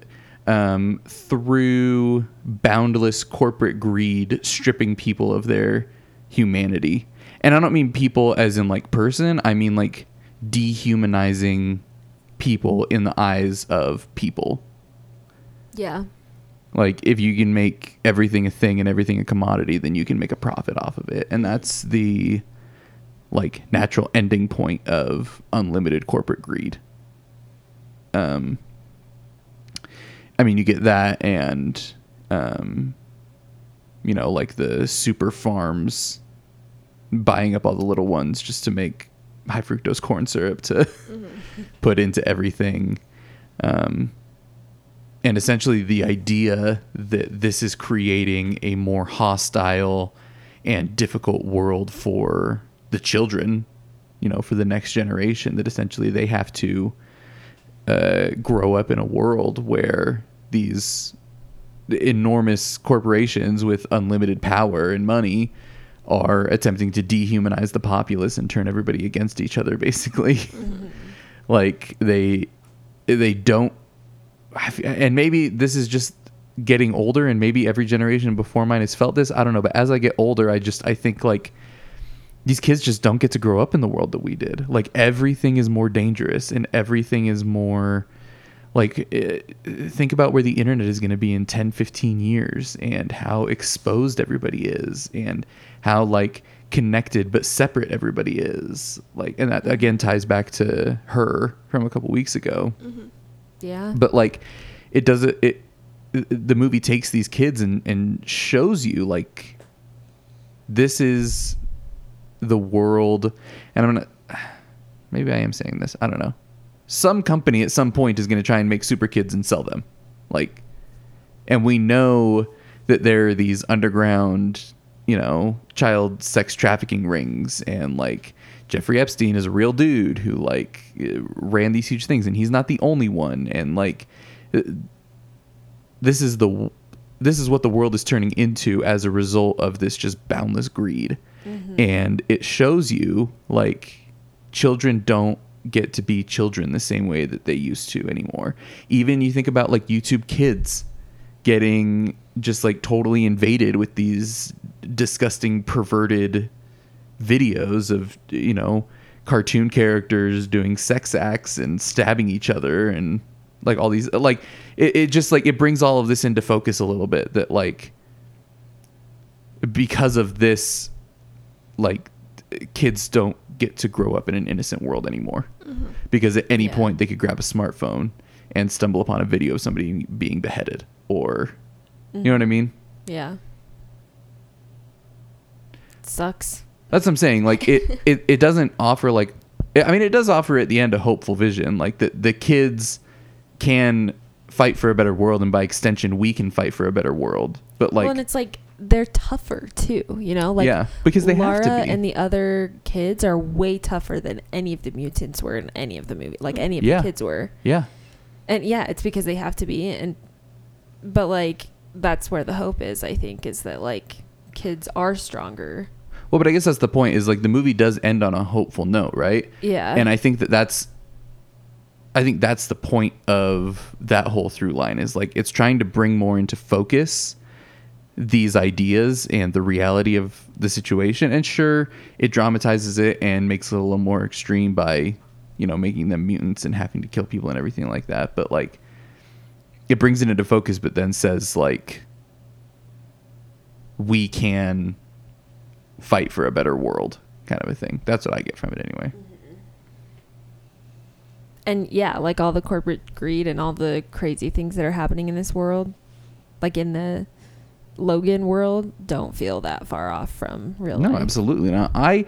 [SPEAKER 1] um, through boundless corporate greed stripping people of their humanity and i don't mean people as in like person. I mean like dehumanizing people in the eyes of people.
[SPEAKER 2] Yeah.
[SPEAKER 1] like if you can make everything a thing and everything a commodity then you can make a profit off of it. And that's the like natural ending point of unlimited corporate greed. Um, I mean, you get that, and um, you know, like the super farms buying up all the little ones just to make high fructose corn syrup to mm-hmm. put into everything. Um, and essentially, the idea that this is creating a more hostile and difficult world for the children, you know, for the next generation, that essentially they have to uh, grow up in a world where these enormous corporations with unlimited power and money are attempting to dehumanize the populace and turn everybody against each other basically mm-hmm. like they they don't and maybe this is just getting older and maybe every generation before mine has felt this i don't know but as i get older i just i think like these kids just don't get to grow up in the world that we did like everything is more dangerous and everything is more like eh, think about where the internet is going to be in 10 15 years and how exposed everybody is and how like connected but separate everybody is. Like and that again ties back to her from a couple weeks ago.
[SPEAKER 2] Mm-hmm. yeah.
[SPEAKER 1] But like it does it, it the movie takes these kids and and shows you like this is the world. And i'm gonna maybe i am saying this i don't know. Some company at some point is going to try and make super kids and sell them. Like, and we know that there are these underground, you know, child sex trafficking rings and like Jeffrey Epstein is a real dude who like ran these huge things and he's not the only one and like this is the this is what the world is turning into as a result of this just boundless greed. Mm-hmm. And it shows you like children don't get to be children the same way that they used to anymore. Even you think about like YouTube kids getting just like totally invaded with these disgusting perverted videos of you know cartoon characters doing sex acts and stabbing each other and like all these like it, it just like it brings all of this into focus a little bit that like because of this like kids don't get to grow up in an innocent world anymore mm-hmm. because at any yeah. point they could grab a smartphone and stumble upon a video of somebody being beheaded or mm-hmm. you know what I mean?
[SPEAKER 2] Yeah. Sucks.
[SPEAKER 1] That's what I'm saying. Like it, it, it doesn't offer like I mean it does offer at the end a hopeful vision. Like the the kids can fight for a better world and by extension we can fight for a better world. But like
[SPEAKER 2] well, and it's like they're tougher too, you know? Like
[SPEAKER 1] yeah, because they Lara have to be.
[SPEAKER 2] and the other kids are way tougher than any of the mutants were in any of the movie. Like any of yeah. the kids were.
[SPEAKER 1] Yeah.
[SPEAKER 2] And yeah, it's because they have to be and but like that's where the hope is, I think, is that like kids are stronger.
[SPEAKER 1] Well, but I guess that's the point is like the movie does end on a hopeful note, right?
[SPEAKER 2] Yeah.
[SPEAKER 1] And I think that that's I think that's the point of that whole through line is like it's trying to bring more into focus these ideas and the reality of the situation. And sure, it dramatizes it and makes it a little more extreme by, you know, making them mutants and having to kill people and everything like that. But like, it brings it into focus, but then says like, we can fight for a better world, kind of a thing. That's what I get from it anyway. Mm-hmm.
[SPEAKER 2] And yeah, like all the corporate greed and all the crazy things that are happening in this world, like in the Logan world don't feel that far off from real
[SPEAKER 1] no,
[SPEAKER 2] life.
[SPEAKER 1] No, absolutely not. I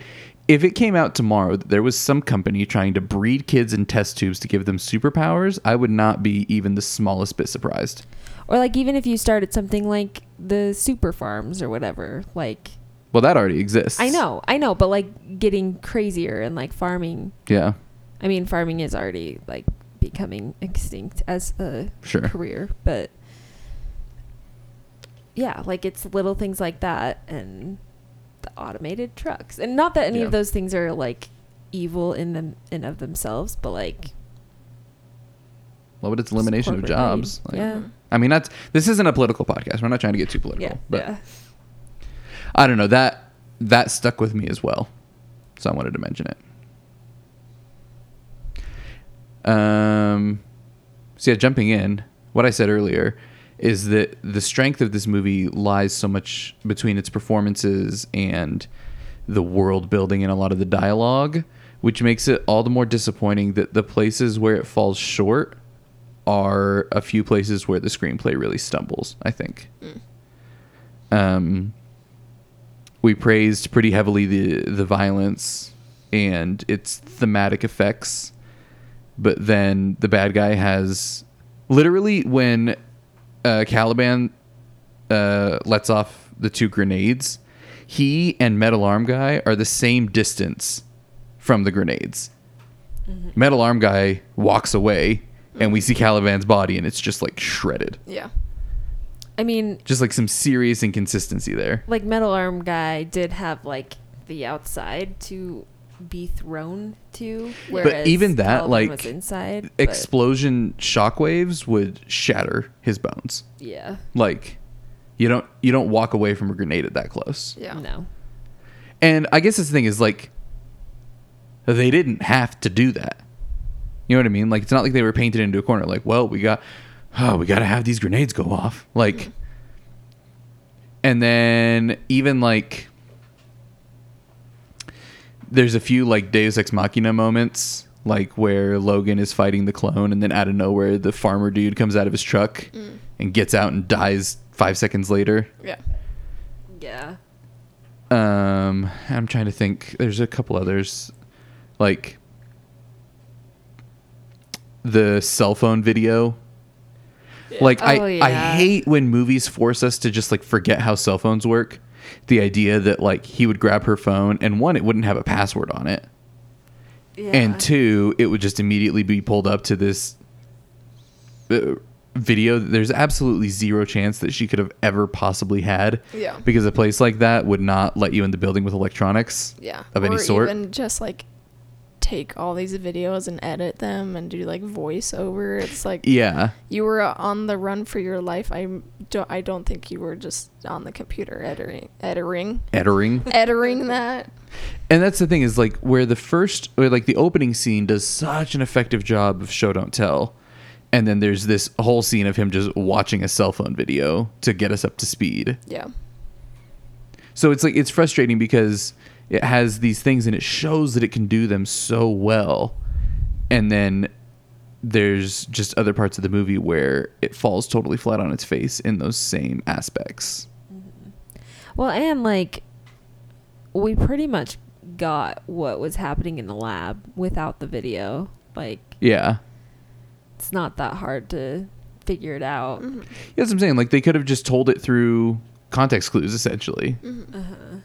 [SPEAKER 1] if it came out tomorrow that there was some company trying to breed kids in test tubes to give them superpowers, I would not be even the smallest bit surprised.
[SPEAKER 2] Or like even if you started something like the super farms or whatever, like
[SPEAKER 1] Well, that already exists.
[SPEAKER 2] I know. I know, but like getting crazier and like farming.
[SPEAKER 1] Yeah.
[SPEAKER 2] I mean, farming is already like becoming extinct as a
[SPEAKER 1] sure.
[SPEAKER 2] career, but yeah, like it's little things like that and the automated trucks. And not that any yeah. of those things are like evil in them in of themselves, but like
[SPEAKER 1] well, but it's elimination of jobs.
[SPEAKER 2] Like, yeah.
[SPEAKER 1] I mean, that's this isn't a political podcast. We're not trying to get too political.
[SPEAKER 2] Yeah.
[SPEAKER 1] But
[SPEAKER 2] yeah.
[SPEAKER 1] I don't know that that stuck with me as well, so I wanted to mention it. Um. So yeah, jumping in, what I said earlier is that the strength of this movie lies so much between its performances and the world building and a lot of the dialogue, which makes it all the more disappointing that the places where it falls short are a few places where the screenplay really stumbles. I think. Um, we praised pretty heavily the the violence and its thematic effects, but then the bad guy has literally when uh, Caliban uh, lets off the two grenades, he and Metal Arm Guy are the same distance from the grenades. Metal Arm Guy walks away, and we see Caliban's body, and it's just like shredded.
[SPEAKER 3] Yeah.
[SPEAKER 2] I mean,
[SPEAKER 1] Just like some serious inconsistency there.
[SPEAKER 2] like Metal Arm Guy did have like the outside to be thrown to, whereas
[SPEAKER 1] even that, like,
[SPEAKER 2] was inside. but-
[SPEAKER 1] Explosion shockwaves would shatter his bones.
[SPEAKER 2] yeah,
[SPEAKER 1] Like, you don't you don't walk away from a grenade at that close.
[SPEAKER 3] Yeah.
[SPEAKER 2] no,
[SPEAKER 1] And I guess this thing is like they didn't have to do that. You know what I mean? Like it's not like they were painted into a corner like, well, we got oh, we got to have these grenades go off. Like and then even like there's a few like Deus Ex Machina moments like where Logan is fighting the clone and then out of nowhere the farmer dude comes out of his truck and gets out and dies 5 seconds later.
[SPEAKER 3] Yeah.
[SPEAKER 2] yeah,
[SPEAKER 1] Um, I'm trying to think. There's a couple others, like the cell phone video. Like I,
[SPEAKER 2] Oh,
[SPEAKER 1] I
[SPEAKER 2] yeah.
[SPEAKER 1] hate when movies force us to just like forget how cell phones work. The idea that like he would grab her phone and one, it wouldn't have a password on it,
[SPEAKER 2] yeah.
[SPEAKER 1] and two, it would just immediately be pulled up to this uh, video. There's absolutely zero chance that she could have ever possibly had.
[SPEAKER 3] Yeah.
[SPEAKER 1] Because a place like that would not let you in the building with electronics.
[SPEAKER 3] Yeah.
[SPEAKER 1] Of any sort.
[SPEAKER 3] even just like take all these videos and edit them and do like voiceover. It's like
[SPEAKER 1] Yeah.
[SPEAKER 3] you were on the run for your life. I don't. I don't think you were just on the computer editing, editing,
[SPEAKER 1] Ettering.
[SPEAKER 3] editing that.
[SPEAKER 1] and that's the thing is like where the first or like the opening scene does such an effective job of show don't tell. And then there's this whole scene of him just watching a cell phone video to get us up to speed.
[SPEAKER 3] Yeah.
[SPEAKER 1] So it's like it's frustrating because it has these things and it shows that it can do them so well. And then there's just other parts of the movie where it falls totally flat on its face in those same aspects.
[SPEAKER 2] well, and like we pretty much got what was happening in the lab without the video. Like
[SPEAKER 1] Yeah.
[SPEAKER 2] it's not that hard to figure it out.
[SPEAKER 3] Mm-hmm.
[SPEAKER 1] Yeah, That's what I'm saying. Like they could have just told it through context clues, essentially,
[SPEAKER 2] Uh-huh.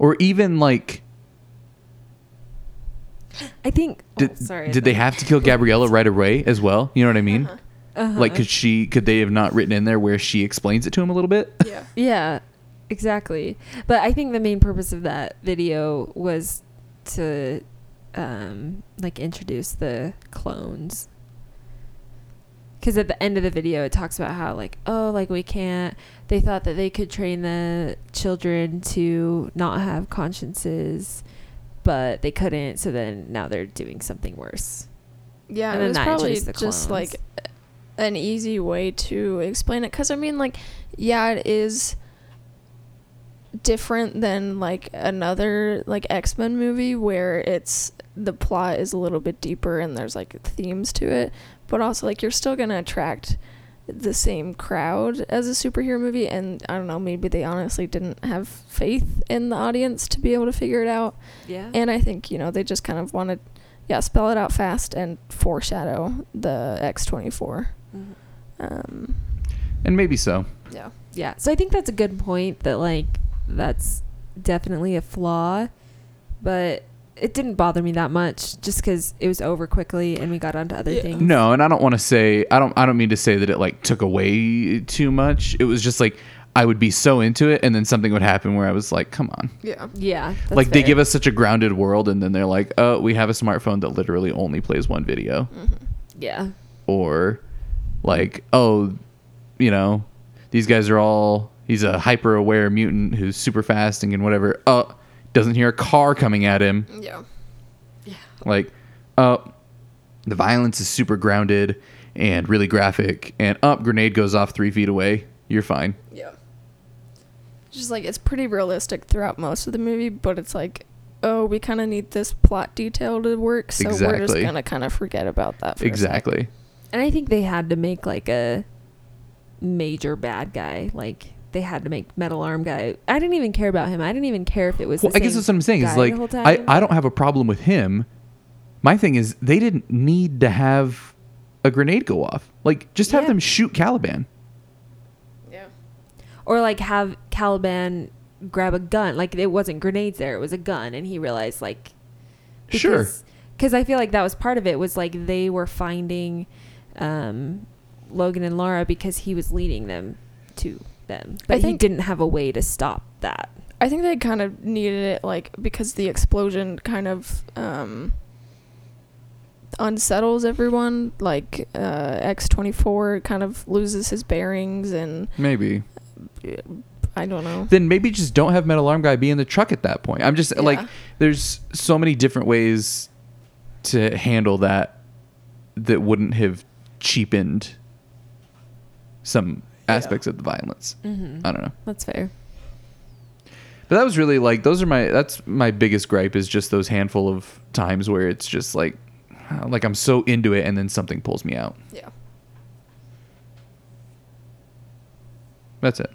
[SPEAKER 1] Or even like,
[SPEAKER 2] I think.
[SPEAKER 1] did,
[SPEAKER 2] oh, sorry.
[SPEAKER 1] did they have to kill Gabriella right away as well? You know what I mean?
[SPEAKER 2] Uh-huh.
[SPEAKER 1] Like, could she? Could they have not written in there where she explains it to him a little bit?
[SPEAKER 3] Yeah.
[SPEAKER 2] Yeah, exactly. But I think the main purpose of that video was to um like introduce the clones. Cuz at the end of the video it talks about how like oh like we can't they thought that they could train the children to not have consciences but they couldn't so then now they're doing something worse.
[SPEAKER 3] Yeah,
[SPEAKER 2] And
[SPEAKER 3] it was probably just like an easy way to explain it. Because I mean, like, yeah, it is different than like another like X Men movie where it's the plot is a little bit deeper and there's like themes to it, but also like you're still gonna attract the same crowd as a superhero movie and I don't know maybe they honestly didn't have faith in the audience to be able to figure it out
[SPEAKER 2] Yeah.
[SPEAKER 3] and I think, you know, they just kind of wanted, yeah, spell it out fast and foreshadow the X24.
[SPEAKER 2] Mhm.
[SPEAKER 3] Um,
[SPEAKER 1] And maybe so.
[SPEAKER 3] yeah.
[SPEAKER 2] Yeah. So I think that's a good point that like that's definitely a flaw, but it didn't bother me that much just cuz it was over quickly and we got onto other
[SPEAKER 3] Yeah.
[SPEAKER 2] things.
[SPEAKER 1] No, and I don't want to say I don't I don't mean to say that it like took away too much. It was just like I would be so into it and then something would happen where I was like, "Come on."
[SPEAKER 3] Yeah.
[SPEAKER 2] Yeah. that's
[SPEAKER 1] like they give us such a grounded world and then they're like, "Oh, we have a smartphone that literally only plays one video." Mm-hmm.
[SPEAKER 2] Yeah.
[SPEAKER 1] Or like, "Oh, you know, these guys are all he's a hyper aware mutant who's super fast and can whatever. Oh, doesn't hear a car coming at him.
[SPEAKER 3] Yeah. Yeah.
[SPEAKER 1] Like, oh, the violence is super grounded and really graphic. And up, grenade goes off three feet away. You're fine.
[SPEAKER 3] Yeah. Just like it's pretty realistic throughout most of the movie, but it's like oh, we kind of need this plot detail to work, so we're just gonna kind of forget about that. For a.
[SPEAKER 1] Exactly.
[SPEAKER 2] And I think they had to make like a major bad guy. Like they had to make Metal Arm guy. I didn't even care about him. I didn't even care if it was.
[SPEAKER 1] Well,
[SPEAKER 2] the
[SPEAKER 1] I guess that's what I'm saying. Is like I. I don't have a problem with him. My thing is they didn't need to have a grenade go off. Like just have
[SPEAKER 2] Yeah.
[SPEAKER 1] them shoot Caliban.
[SPEAKER 3] Yeah.
[SPEAKER 2] or like have Caliban grab a gun. Like it wasn't grenades there; it was a gun, and he realized like
[SPEAKER 1] Sure.
[SPEAKER 2] because I feel like that was part of it. Was like they were finding um, Logan and Laura because he was leading them to them, but he
[SPEAKER 3] think-
[SPEAKER 2] didn't have a way to stop that.
[SPEAKER 3] I think they kind of needed it, like because the explosion kind of um, unsettles everyone. Like uh, X twenty four kind of loses his bearings, and
[SPEAKER 1] Maybe.
[SPEAKER 3] I don't know.
[SPEAKER 1] Then maybe just don't have Metal Arm Guy be in the truck at that point. I'm just like there's so many different ways to handle that that wouldn't have cheapened some aspects of the violence.
[SPEAKER 2] Mm-hmm.
[SPEAKER 1] I don't know.
[SPEAKER 2] That's fair.
[SPEAKER 1] But that was really like those are my that's my biggest gripe is just those handful of times where it's just like like I'm so into it and then something pulls me out.
[SPEAKER 3] Yeah.
[SPEAKER 1] That's it.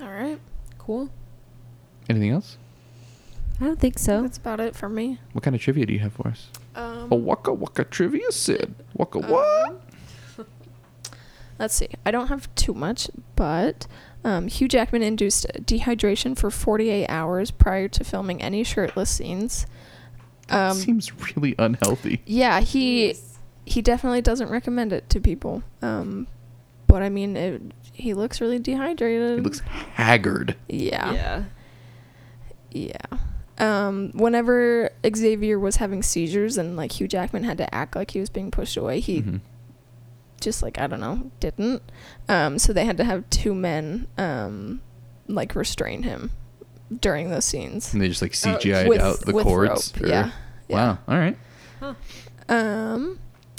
[SPEAKER 3] All right.
[SPEAKER 2] Cool.
[SPEAKER 1] Anything else?
[SPEAKER 2] I don't think so.
[SPEAKER 3] That's about it for me.
[SPEAKER 1] What kind of trivia do you have for us?
[SPEAKER 3] Um,
[SPEAKER 1] A waka waka trivia Sid. Waka
[SPEAKER 3] Uh,
[SPEAKER 1] what?
[SPEAKER 3] Let's see. I don't have too much, but um, Hugh Jackman induced dehydration for 48 hours prior to filming any shirtless scenes. Um,
[SPEAKER 1] Seems really unhealthy.
[SPEAKER 3] yeah, he he definitely doesn't recommend it to people. Um, but I mean, it, he looks really dehydrated.
[SPEAKER 1] He looks haggard.
[SPEAKER 3] yeah, yeah. Um, whenever Xavier was having seizures and like Hugh Jackman had to act like he was being pushed away, he
[SPEAKER 1] Mhm.
[SPEAKER 3] Just like I don't know didn't. Um, so they had to have two men um, like restrain him during those scenes.
[SPEAKER 1] And they just like CGI'd
[SPEAKER 3] With-
[SPEAKER 1] out the
[SPEAKER 3] with
[SPEAKER 1] cords.
[SPEAKER 3] rope,
[SPEAKER 1] or-
[SPEAKER 3] Yeah. yeah.
[SPEAKER 1] Wow. All right.
[SPEAKER 3] Um,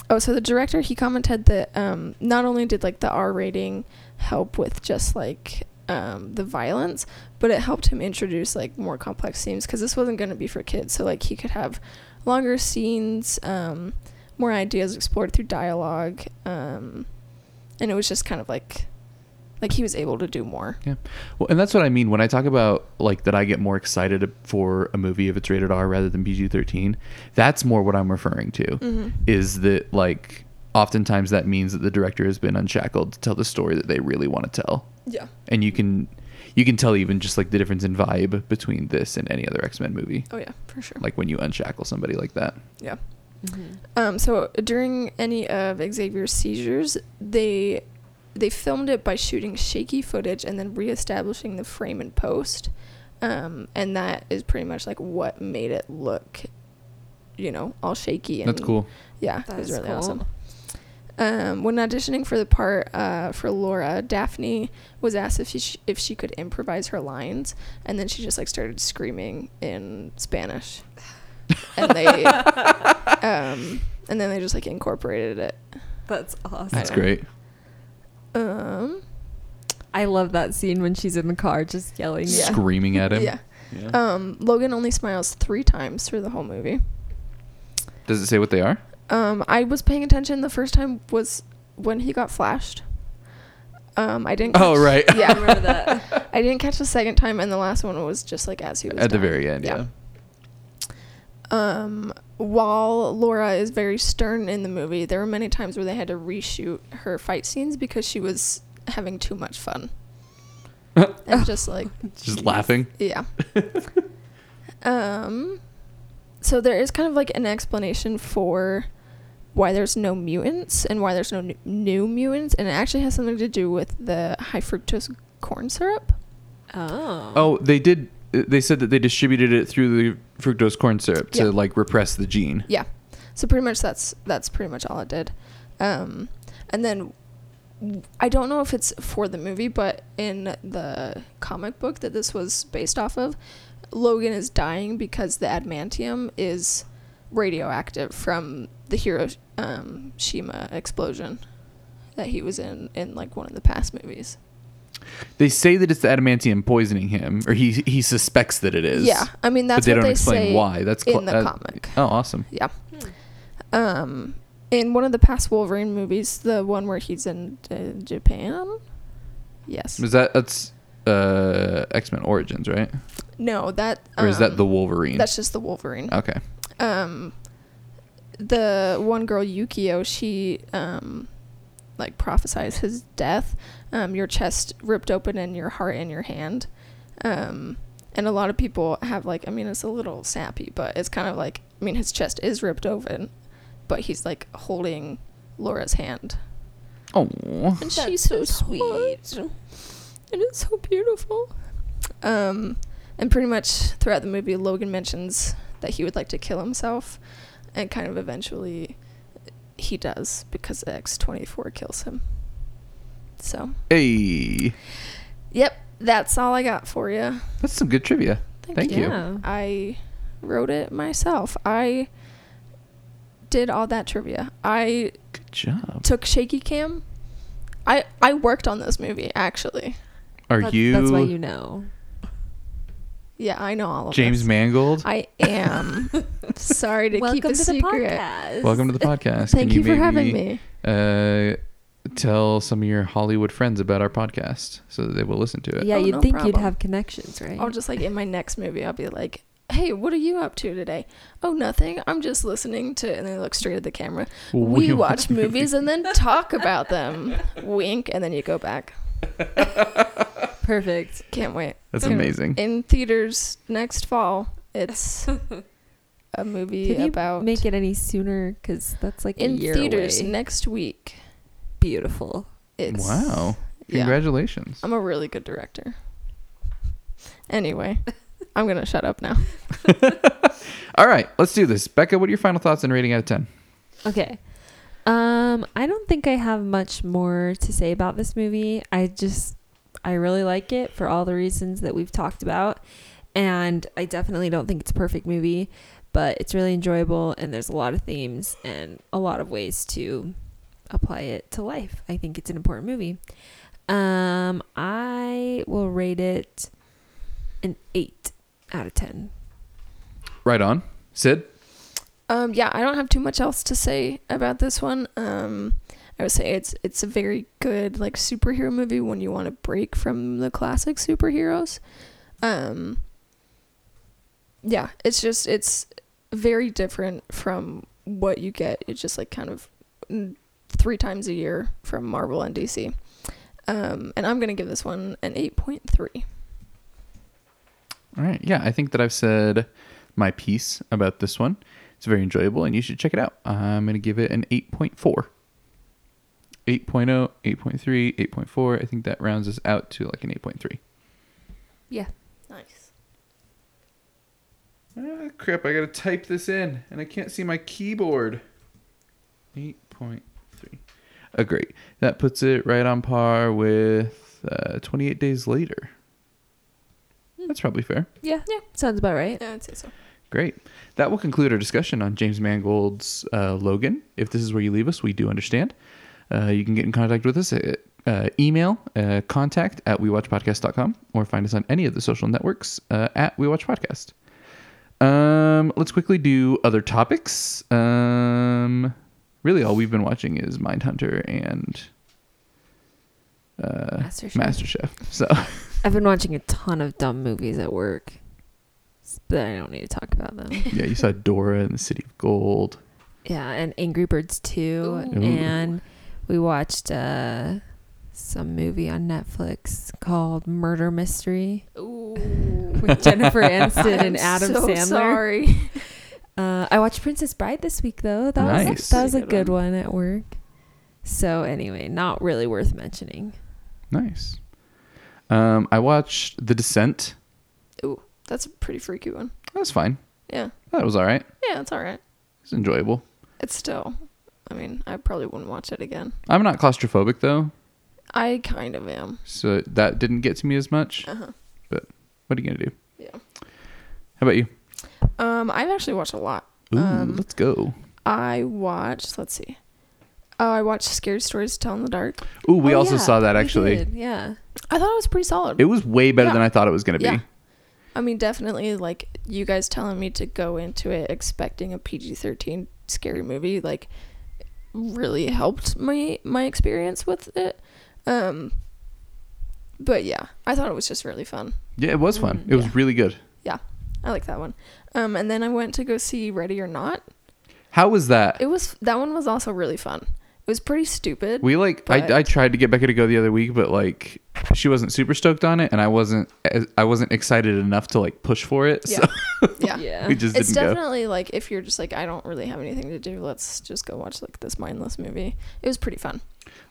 [SPEAKER 3] oh, so the director he commented that um, not only did like the R rating help with just like um, the violence, but it helped him introduce like more complex scenes because this wasn't going to be for kids. So like he could have longer scenes, um, more ideas explored through dialogue, um, and it was just kind of like like he was able to do more.
[SPEAKER 1] Yeah. Well, and that's what I mean when I talk about like that I get more excited for a movie if it's rated R rather than PG-13. That's more what I'm referring to.
[SPEAKER 3] Mm-hmm.
[SPEAKER 1] Is that like oftentimes that means that the director has been unshackled to tell the story that they really want to tell.
[SPEAKER 3] Yeah.
[SPEAKER 1] And you can you can tell even just like the difference in vibe between this and any other X-Men movie.
[SPEAKER 3] Oh yeah, for sure.
[SPEAKER 1] Like when you unshackle somebody like that.
[SPEAKER 3] yeah.
[SPEAKER 2] Mm-hmm.
[SPEAKER 3] Um, so during any of Xavier's seizures, they they filmed it by shooting shaky footage and then reestablishing the frame and post, um, and that is pretty much like what made it look, you know, all shaky. And,
[SPEAKER 1] That's cool.
[SPEAKER 3] Yeah,
[SPEAKER 2] That
[SPEAKER 3] it was really
[SPEAKER 2] cool.
[SPEAKER 3] awesome. Um, when auditioning for the part uh, for Laura, Dafne was asked if she if she could improvise her lines, and then she just like started screaming in Spanish, and they um, and then they just like incorporated it.
[SPEAKER 2] That's awesome.
[SPEAKER 1] That's great.
[SPEAKER 3] Um,
[SPEAKER 2] I love that scene when she's in the car just yelling.
[SPEAKER 3] Yeah.
[SPEAKER 1] Screaming at him.
[SPEAKER 3] yeah.
[SPEAKER 1] Yeah.
[SPEAKER 3] Um, Logan only smiles three times through the whole movie.
[SPEAKER 1] Does it say what they are?
[SPEAKER 3] Um, I was paying attention. The first time was when he got flashed. Um, I didn't.
[SPEAKER 1] Oh, right.
[SPEAKER 3] Yeah,
[SPEAKER 2] I remember that.
[SPEAKER 3] I didn't catch the second time, and the last one was just like as he was
[SPEAKER 1] At the very end, yeah.
[SPEAKER 3] Um, while Laura is very stern in the movie, there were many times where they had to reshoot her fight scenes because she was having too much fun. and just like
[SPEAKER 1] Just laughing.
[SPEAKER 3] yeah. um so there is kind of like an explanation for why there's no mutants and why there's no n- new mutants and it actually has something to do with the high fructose corn syrup.
[SPEAKER 2] Oh.
[SPEAKER 1] Oh, they did. They said that they distributed it through the fructose corn syrup to
[SPEAKER 3] Yeah.
[SPEAKER 1] like repress the gene.
[SPEAKER 3] Yeah. So pretty much that's that's pretty much all it did. Um, and then I don't know if it's for the movie, but in the comic book that this was based off of, Logan is dying because the adamantium is radioactive from the hero um, Shima explosion that he was in in like one of the past movies.
[SPEAKER 1] They say that it's the adamantium poisoning him, or he he suspects that it is.
[SPEAKER 3] Yeah, I mean that's
[SPEAKER 1] but they
[SPEAKER 3] what
[SPEAKER 1] don't
[SPEAKER 3] they
[SPEAKER 1] explain
[SPEAKER 3] say
[SPEAKER 1] why. That's
[SPEAKER 3] in the
[SPEAKER 1] that-
[SPEAKER 3] comic.
[SPEAKER 1] Oh, awesome.
[SPEAKER 3] Yeah. Um, in one of the past Wolverine movies, the one where he's in uh, Japan. Yes.
[SPEAKER 1] Is that that's uh X Men Origins, right?
[SPEAKER 3] No, that.
[SPEAKER 1] Or is that
[SPEAKER 3] um,
[SPEAKER 1] the Wolverine?
[SPEAKER 3] That's just the Wolverine.
[SPEAKER 1] okay.
[SPEAKER 3] um the one girl Yukio, she um like prophesies his death. Um your chest ripped open and your heart in your hand. Um and a lot of people have like I mean it's a little sappy, but it's kind of like I mean his chest is ripped open, but he's like holding Laura's hand.
[SPEAKER 1] Oh,
[SPEAKER 3] And she's so sweet. And it's so beautiful. Um, and pretty much throughout the movie, Logan mentions that he would like to kill himself, and kind of eventually he does because X24 kills him. So,
[SPEAKER 1] hey,
[SPEAKER 3] yep, that's all I got for you.
[SPEAKER 1] that's some good trivia.
[SPEAKER 3] Thank,
[SPEAKER 1] Thank you.
[SPEAKER 2] Yeah.
[SPEAKER 3] I wrote it myself. I did all that trivia. I
[SPEAKER 1] Good job.
[SPEAKER 3] took shaky cam. I I worked on this movie actually.
[SPEAKER 1] Are
[SPEAKER 2] That-
[SPEAKER 1] you,
[SPEAKER 2] That's why you know.
[SPEAKER 3] Yeah, I know all of
[SPEAKER 1] James
[SPEAKER 3] this.
[SPEAKER 1] Mangold?
[SPEAKER 3] I am. Sorry to
[SPEAKER 2] Welcome
[SPEAKER 3] keep a
[SPEAKER 2] to the
[SPEAKER 3] secret.
[SPEAKER 2] podcast.
[SPEAKER 1] Welcome to the podcast.
[SPEAKER 3] Thank
[SPEAKER 1] Can
[SPEAKER 3] you, for having me.
[SPEAKER 1] Uh, tell some of your Hollywood friends about our podcast so that they will listen to it.
[SPEAKER 2] Yeah,
[SPEAKER 3] Oh,
[SPEAKER 2] you'd
[SPEAKER 3] no
[SPEAKER 2] think you'd
[SPEAKER 3] problem.
[SPEAKER 2] have connections, right?
[SPEAKER 3] I'll just like in my next movie, I'll be like, "Hey, what are you up to today?" Oh, nothing. I'm just listening to, and they look straight at the camera. We, watch movies and then talk about them. Wink, and then you go back.
[SPEAKER 2] Perfect.
[SPEAKER 3] Can't wait.
[SPEAKER 1] That's
[SPEAKER 3] It's gonna-
[SPEAKER 1] amazing.
[SPEAKER 3] In theaters next fall. It's a movie
[SPEAKER 2] Can you
[SPEAKER 3] about
[SPEAKER 2] make it any sooner? Because that's like
[SPEAKER 3] in
[SPEAKER 2] a year
[SPEAKER 3] theaters
[SPEAKER 2] away.
[SPEAKER 3] next week.
[SPEAKER 2] Beautiful.
[SPEAKER 3] It's
[SPEAKER 1] wow.
[SPEAKER 3] yeah.
[SPEAKER 1] Congratulations.
[SPEAKER 3] I'm a really good director. Anyway, I'm gonna shut up now.
[SPEAKER 1] All right, let's do this. Becca, what are your final thoughts and rating out of 10?
[SPEAKER 2] Okay. Um, I don't think I have much more to say about this movie. I just I really like it for all the reasons that we've talked about. And I definitely don't think it's a perfect movie, but it's really enjoyable and there's a lot of themes and a lot of ways to apply it to life. I think it's an important movie. Um, I will rate it an 8 out of 10.
[SPEAKER 1] Right on. Sid?
[SPEAKER 3] Um, yeah, I don't have too much else to say about this one. Um, I would say it's it's a very good like superhero movie when you want to break from the classic superheroes. Um, yeah, it's just it's very different from what you get. It's just like kind of three times a year from Marvel and DC. Um, and I'm gonna give this one an eight point three.
[SPEAKER 1] All right. Yeah, I think that I've said my piece about this one. It's very enjoyable and you should check it out. I'm going to give it an 8.4. 8.0, 8.3, 8.4. I think that rounds us out to like an 8.3.
[SPEAKER 2] Yeah.
[SPEAKER 3] Nice.
[SPEAKER 1] Ah, crap, I got to type this in and I can't see my keyboard. 8.3. Great. That puts it right on par with uh, 28 Days Later. That's probably fair.
[SPEAKER 2] Yeah. Yeah. Sounds about right.
[SPEAKER 3] Yeah, I'd say so.
[SPEAKER 1] Great. That will conclude our discussion on James Mangold's uh, Logan. If this is where you leave us, we do understand. Uh, you can get in contact with us at uh, email uh, contact at wewatchpodcast.com or find us on any of the social networks uh, at We Watch Podcast. Um, let's quickly do other topics. Um, really, all we've been watching is Mindhunter and uh,
[SPEAKER 2] MasterChef.
[SPEAKER 1] MasterChef. So,
[SPEAKER 2] I've been watching a ton of dumb movies at work, but I don't need to talk about them.
[SPEAKER 1] yeah, you saw Dora and the City of Gold.
[SPEAKER 2] yeah, and Angry Birds 2.
[SPEAKER 3] Ooh.
[SPEAKER 2] And we watched uh, some movie on Netflix called Murder Mystery
[SPEAKER 3] Ooh.
[SPEAKER 2] with Jennifer Aniston and Adam
[SPEAKER 3] so
[SPEAKER 2] Sandler.
[SPEAKER 3] Sorry.
[SPEAKER 2] Uh, I watched Princess Bride this week, though. That
[SPEAKER 1] Nice.
[SPEAKER 2] was that was a good
[SPEAKER 3] good
[SPEAKER 2] one at work. So anyway, not really worth mentioning.
[SPEAKER 1] Nice. Um, I watched The Descent.
[SPEAKER 3] Ooh, that's a pretty freaky one.
[SPEAKER 1] That was fine.
[SPEAKER 3] Yeah.
[SPEAKER 1] That was all right.
[SPEAKER 3] Yeah, it's all right.
[SPEAKER 1] It's enjoyable.
[SPEAKER 3] It's still. I mean, I probably wouldn't watch it again.
[SPEAKER 1] I'm not claustrophobic though,
[SPEAKER 3] I kind of am.
[SPEAKER 1] so that didn't get to me as much.
[SPEAKER 3] Uh huh.
[SPEAKER 1] But what are you gonna do?
[SPEAKER 3] Yeah.
[SPEAKER 1] How about you?
[SPEAKER 3] Um, I've actually watched a lot.
[SPEAKER 1] Ooh,
[SPEAKER 3] Um,
[SPEAKER 1] let's go.
[SPEAKER 3] I watched. Let's see. Oh, I watched Scary Stories to Tell in the Dark.
[SPEAKER 1] Ooh, we
[SPEAKER 2] Oh,
[SPEAKER 1] also
[SPEAKER 2] yeah,
[SPEAKER 1] saw that actually.
[SPEAKER 2] Yeah.
[SPEAKER 3] I thought it was pretty solid.
[SPEAKER 1] It was way better
[SPEAKER 3] Yeah.
[SPEAKER 1] than I thought it was going to be.
[SPEAKER 3] Yeah. I mean, definitely, like, you guys telling me to go into it expecting a PG 13 scary movie, like, really helped my, my experience with it. Um, but yeah, I thought it was just really fun.
[SPEAKER 1] Yeah, it was fun.
[SPEAKER 2] Mm,
[SPEAKER 1] it was really good.
[SPEAKER 3] Yeah, I like that one. Um, and then I went to go see Ready or Not.
[SPEAKER 1] How was that?
[SPEAKER 3] It was that one was also really fun. It was pretty stupid.
[SPEAKER 1] We like
[SPEAKER 3] but-
[SPEAKER 1] I, I tried to get Becca to go the other week, but like she wasn't super stoked on it, and I wasn't I wasn't excited enough to like push for it.
[SPEAKER 3] Yeah.
[SPEAKER 1] So
[SPEAKER 3] yeah.
[SPEAKER 2] Yeah.
[SPEAKER 1] we just
[SPEAKER 3] It's
[SPEAKER 1] didn't go.
[SPEAKER 3] definitely like if you're just like I don't really have anything to do, let's just go watch like this mindless movie. It was pretty fun.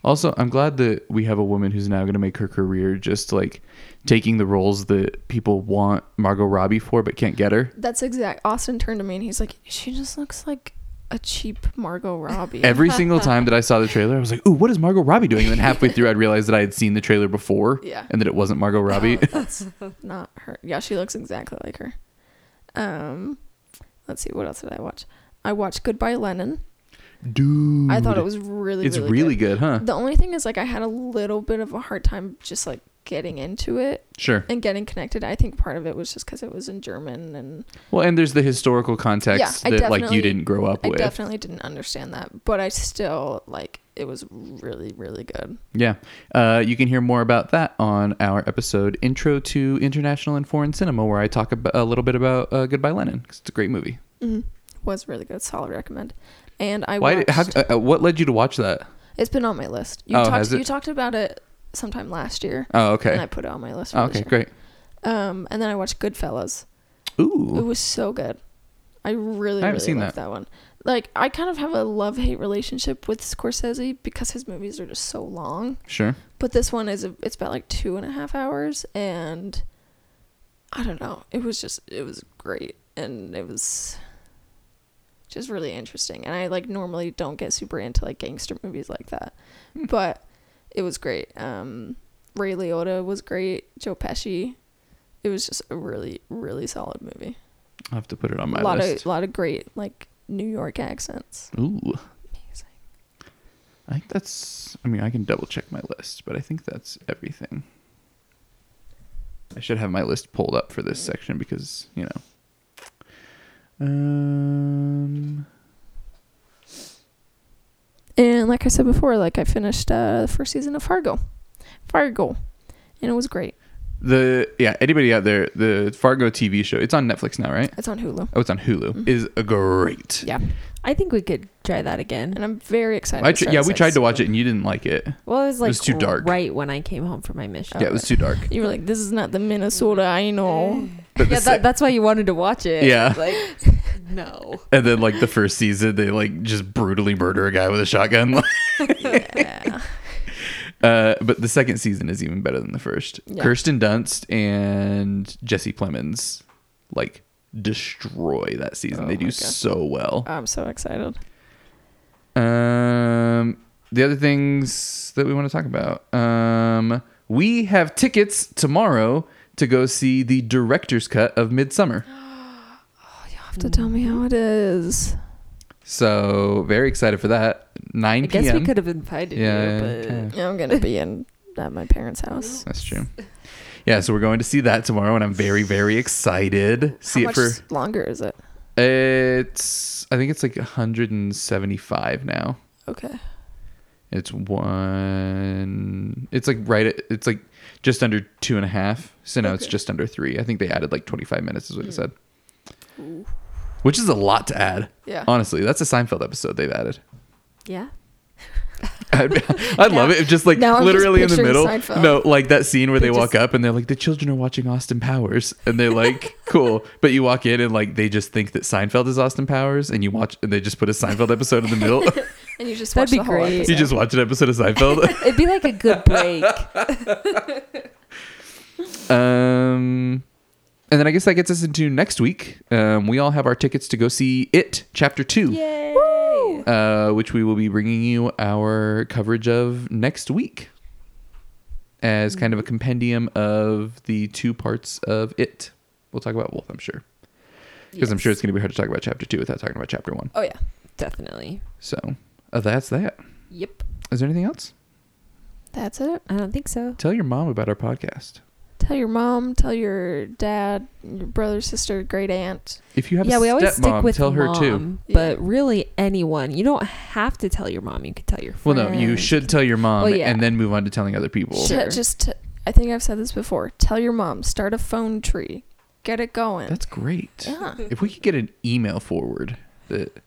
[SPEAKER 1] Also, I'm glad that we have a woman who's now going to make her career just like taking the roles that people want Margot Robbie for but can't get her.
[SPEAKER 3] That's exact. Austin turned to me and he's like, "She just looks like a cheap Margot Robbie."
[SPEAKER 1] Every single time that I saw the trailer, I was like, "Ooh, what is Margot Robbie doing?" And then halfway through, I'd realized that I had seen the trailer before,
[SPEAKER 3] Yeah.
[SPEAKER 1] and that it wasn't Margot Robbie.
[SPEAKER 3] Oh, that's not her. Yeah, she looks exactly like her. Um, let's see, what else did I watch? I watched Goodbye Lenin.
[SPEAKER 1] Dude,
[SPEAKER 3] I thought it was really,
[SPEAKER 1] it's
[SPEAKER 3] really,
[SPEAKER 1] really
[SPEAKER 3] good.
[SPEAKER 1] good, huh?
[SPEAKER 3] The only thing is, like, I had a little bit of a hard time just like getting into it
[SPEAKER 1] Sure.
[SPEAKER 3] and getting connected. I think part of it was just because it was in German, and
[SPEAKER 1] Well, and there's the historical context
[SPEAKER 3] Yeah,
[SPEAKER 1] that like you didn't grow up with.
[SPEAKER 3] I
[SPEAKER 1] with.
[SPEAKER 3] definitely didn't understand that. But I still like it was really, really good.
[SPEAKER 1] Yeah. Uh, you can hear more about that on our episode Intro to International and Foreign Cinema, where I talk about, a little bit about uh, Goodbye Lenin. 'cause it's a great movie.
[SPEAKER 3] hmm Was really good. Solid recommend. And I
[SPEAKER 1] Why?
[SPEAKER 3] watched.
[SPEAKER 1] Did, how, uh, uh, what led you to watch that?
[SPEAKER 3] it's been on my list. You
[SPEAKER 1] Oh,
[SPEAKER 3] talked.
[SPEAKER 1] has it?
[SPEAKER 3] You talked about it sometime last year,
[SPEAKER 1] Oh, okay.
[SPEAKER 3] and I put it on my list. For
[SPEAKER 1] Oh,
[SPEAKER 3] this
[SPEAKER 1] okay, great.
[SPEAKER 3] Um, and then I watched Goodfellas.
[SPEAKER 1] Ooh.
[SPEAKER 3] It was so good. I really,
[SPEAKER 1] I haven't
[SPEAKER 3] really
[SPEAKER 1] seen
[SPEAKER 3] liked that. one. Like, I kind of have a love hate relationship with Scorsese because his movies are just so long.
[SPEAKER 1] Sure.
[SPEAKER 3] But this one is a, it's about like two and a half hours, and I don't know. It was just it was great, and it was just really interesting. And I like normally don't get super into like gangster movies like that,
[SPEAKER 1] Hmm.
[SPEAKER 3] but it was great. Um, Ray Liotta was great. Joe Pesci. It was just a really really solid movie.
[SPEAKER 1] I'll have to put it on my
[SPEAKER 3] a lot
[SPEAKER 1] list.
[SPEAKER 3] of a lot of great like New York accents.
[SPEAKER 1] Ooh.
[SPEAKER 3] Amazing.
[SPEAKER 1] I think that's. I mean, I can double check my list, but I think that's everything. I should have my list pulled up for this section because you know. Um.
[SPEAKER 3] And like I said before, like I finished uh, the first season of Fargo, Fargo, and it was great.
[SPEAKER 1] The yeah, anybody out there, the Fargo TV show, it's on Netflix now, right?
[SPEAKER 3] It's on Hulu.
[SPEAKER 1] Oh, it's on Hulu.
[SPEAKER 3] Mhm.
[SPEAKER 1] Is a great.
[SPEAKER 3] Yeah,
[SPEAKER 2] I think we could try that again.
[SPEAKER 3] and I'm very excited.
[SPEAKER 1] I tr- yeah, we
[SPEAKER 3] second
[SPEAKER 1] tried to watch it and you didn't like it.
[SPEAKER 2] Well, it was like it
[SPEAKER 1] was too dark.
[SPEAKER 2] right when I came home from my mission.
[SPEAKER 1] Yeah, it was too dark.
[SPEAKER 3] You were like, "This is not the Minnesota I know."
[SPEAKER 2] Yeah, that, that's why you wanted to watch it.
[SPEAKER 1] Yeah.
[SPEAKER 2] Like, no.
[SPEAKER 1] and then like the first season, they like just brutally murder a guy with a shotgun.
[SPEAKER 3] yeah.
[SPEAKER 1] uh, but the second season is even better than the first.
[SPEAKER 3] Yeah.
[SPEAKER 1] Kirsten Dunst and Jesse Plemons like destroy that season.
[SPEAKER 3] Oh
[SPEAKER 1] they do
[SPEAKER 3] God.
[SPEAKER 1] so well.
[SPEAKER 3] I'm so excited.
[SPEAKER 1] Um, the other things that we want to talk about. Um, we have tickets tomorrow to go see the director's cut of Midsommar.
[SPEAKER 3] Oh, you have to tell me how it is.
[SPEAKER 1] So very excited for that. 9
[SPEAKER 2] I guess we could have invited
[SPEAKER 1] Yeah,
[SPEAKER 2] you, but.
[SPEAKER 3] Yeah, I'm gonna be in at my parents' house.
[SPEAKER 1] That's true. Yeah, so we're going to see that tomorrow, and I'm very, very excited. See
[SPEAKER 3] how
[SPEAKER 1] it
[SPEAKER 3] much
[SPEAKER 1] for
[SPEAKER 3] longer is it?
[SPEAKER 1] it's. I think it's like 175 now.
[SPEAKER 3] Okay.
[SPEAKER 1] It's one. It's like right. At, it's like just under two and a half. So now it's just under three. I think they added like 25 minutes, is what it hmm. said. Ooh. Which is a lot to add.
[SPEAKER 3] Yeah.
[SPEAKER 1] Honestly, that's a Seinfeld episode they've added.
[SPEAKER 2] yeah.
[SPEAKER 1] I'd, I'd love it if just like
[SPEAKER 3] I'm just
[SPEAKER 1] literally in the middle.
[SPEAKER 3] Seinfeld.
[SPEAKER 1] No, like that scene where they,
[SPEAKER 3] They
[SPEAKER 1] walk
[SPEAKER 3] just-
[SPEAKER 1] up and they're like, the children are watching Austin Powers, and they're like, cool. But you walk in and like they just think that Seinfeld is Austin Powers, and you watch and they just put a Seinfeld episode in the middle.
[SPEAKER 3] And you just
[SPEAKER 2] That'd
[SPEAKER 3] watch
[SPEAKER 2] be
[SPEAKER 3] the whole
[SPEAKER 2] great.
[SPEAKER 1] you just watch an episode of Seinfeld.
[SPEAKER 2] It'd be like a good break.
[SPEAKER 1] um, and then I guess that gets us into next week. Um, we all have our tickets to go see It Chapter Two.
[SPEAKER 2] Yay!
[SPEAKER 1] uh, which we will be bringing you our coverage of next week as kind of a compendium of the two parts of it. We'll talk about both, I'm sure. Because I'm sure it's going to be hard to talk about chapter two without talking about chapter one.
[SPEAKER 3] Oh yeah.
[SPEAKER 2] Definitely.
[SPEAKER 1] So uh, that's that.
[SPEAKER 2] Yep.
[SPEAKER 1] Is there anything else?
[SPEAKER 3] That's it.
[SPEAKER 2] I don't think so.
[SPEAKER 1] Tell your mom about our podcast.
[SPEAKER 3] Tell your mom, tell your dad, your brother, sister, great aunt.
[SPEAKER 1] If you have
[SPEAKER 2] yeah,
[SPEAKER 1] a
[SPEAKER 2] we always stick
[SPEAKER 1] stepmom,
[SPEAKER 2] with
[SPEAKER 1] tell her
[SPEAKER 2] mom,
[SPEAKER 1] too.
[SPEAKER 2] But
[SPEAKER 3] Yeah.
[SPEAKER 2] really, anyone. You don't have to tell your mom. You could tell your
[SPEAKER 1] friend.
[SPEAKER 2] Well,
[SPEAKER 1] no, you should tell your mom
[SPEAKER 2] Well, yeah.
[SPEAKER 1] and then move on to telling other people.
[SPEAKER 2] Sure.
[SPEAKER 3] T- just, t- I think I've said this before. Tell your mom, start a phone tree, get it going.
[SPEAKER 1] That's great.
[SPEAKER 3] yeah.
[SPEAKER 1] If we could get an email forward that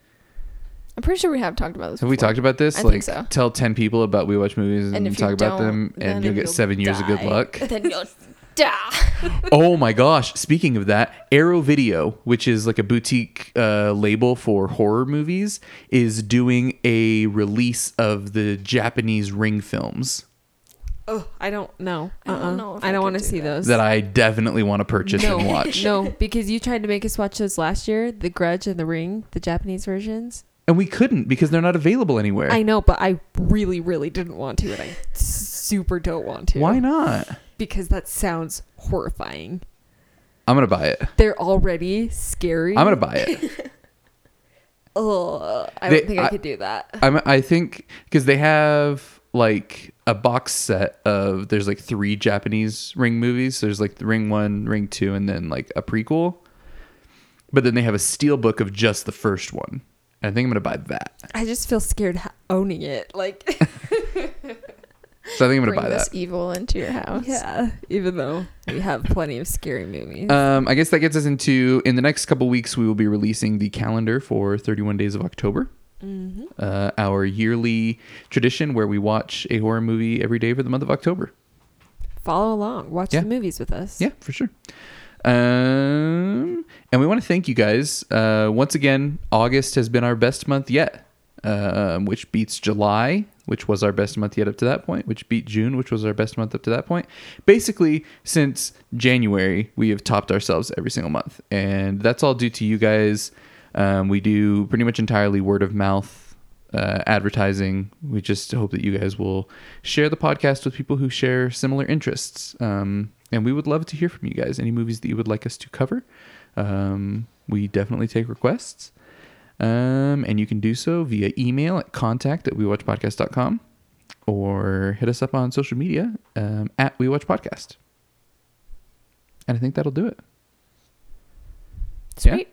[SPEAKER 3] I'm pretty sure we have talked about this.
[SPEAKER 1] have we talked about this?
[SPEAKER 3] I
[SPEAKER 1] like
[SPEAKER 3] think so.
[SPEAKER 1] tell ten people about we watch movies and,
[SPEAKER 3] And you
[SPEAKER 1] talk about them and you'll get
[SPEAKER 2] you'll
[SPEAKER 1] seven years of good luck.
[SPEAKER 3] Then you'll die.
[SPEAKER 1] oh my gosh. Speaking of that, Arrow Video, which is like a boutique uh, label for horror movies, is doing a release of the Japanese ring films
[SPEAKER 2] Oh, I don't know.
[SPEAKER 3] I don't
[SPEAKER 2] Uh-uh.
[SPEAKER 3] know if
[SPEAKER 2] I
[SPEAKER 3] I
[SPEAKER 2] don't want to
[SPEAKER 3] do
[SPEAKER 2] see
[SPEAKER 3] that.
[SPEAKER 2] those.
[SPEAKER 1] that I definitely want to purchase
[SPEAKER 2] no,
[SPEAKER 1] and watch.
[SPEAKER 2] no, because you tried to make us watch those last year, The Grudge and The Ring, the Japanese versions.
[SPEAKER 1] And we couldn't because they're not available anywhere.
[SPEAKER 2] I know, but I really, really didn't want to, and I super don't want to.
[SPEAKER 1] Why not?
[SPEAKER 2] Because that sounds horrifying.
[SPEAKER 1] I'm going to buy it.
[SPEAKER 2] They're already scary.
[SPEAKER 1] I'm going to buy it.
[SPEAKER 2] Ugh, I
[SPEAKER 1] They-
[SPEAKER 2] don't think I,
[SPEAKER 1] I-
[SPEAKER 2] could do that.
[SPEAKER 1] I'm, I think because they have like a box set of there's like three Japanese Ring movies. There's like the Ring one, Ring two, and then like a prequel. But then they have a steel book of just the first one. And I think I'm gonna buy that.
[SPEAKER 2] I just feel scared owning it. Like,
[SPEAKER 1] So I think I'm gonna
[SPEAKER 3] Bring
[SPEAKER 1] buy
[SPEAKER 3] this
[SPEAKER 1] that.
[SPEAKER 3] evil into your house.
[SPEAKER 2] yeah, even though we have plenty of scary movies.
[SPEAKER 1] Um, I guess that gets us into in the next couple weeks we will be releasing the calendar for 31 Days of October.
[SPEAKER 2] mm-hmm.
[SPEAKER 1] Uh, our yearly tradition where we watch a horror movie every day for the month of October.
[SPEAKER 2] Follow along. Watch
[SPEAKER 1] Yeah.
[SPEAKER 2] the movies with us.
[SPEAKER 1] Yeah, for sure. Um, and we want to thank you guys. Uh, once again, August has been our best month yet, um, which beats July, which was our best month yet up to that point, which beat June, which was our best month up to that point. Basically, since January, we have topped ourselves every single month. And that's all due to you guys. Um, we do pretty much entirely word of mouth uh, advertising. We just hope that you guys will share the podcast with people who share similar interests. Um, and we would love to hear from you guys. Any movies that you would like us to cover, um, we definitely take requests. Um, and you can do so via email at contact at wewatchpodcast.com or hit us up on social media um, at wewatchpodcast. And I think that'll do it. Yeah?
[SPEAKER 3] Sweet.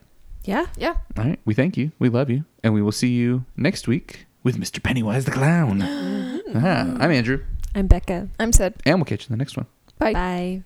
[SPEAKER 2] Yeah.
[SPEAKER 3] Yeah.
[SPEAKER 1] All right. We thank you. We love you. And we will see you next week with Mr. Pennywise the Clown. ah, I'm Andrew.
[SPEAKER 2] I'm Becca.
[SPEAKER 3] I'm Sid.
[SPEAKER 1] And we'll catch you in the next one.
[SPEAKER 3] Bye.
[SPEAKER 2] Bye.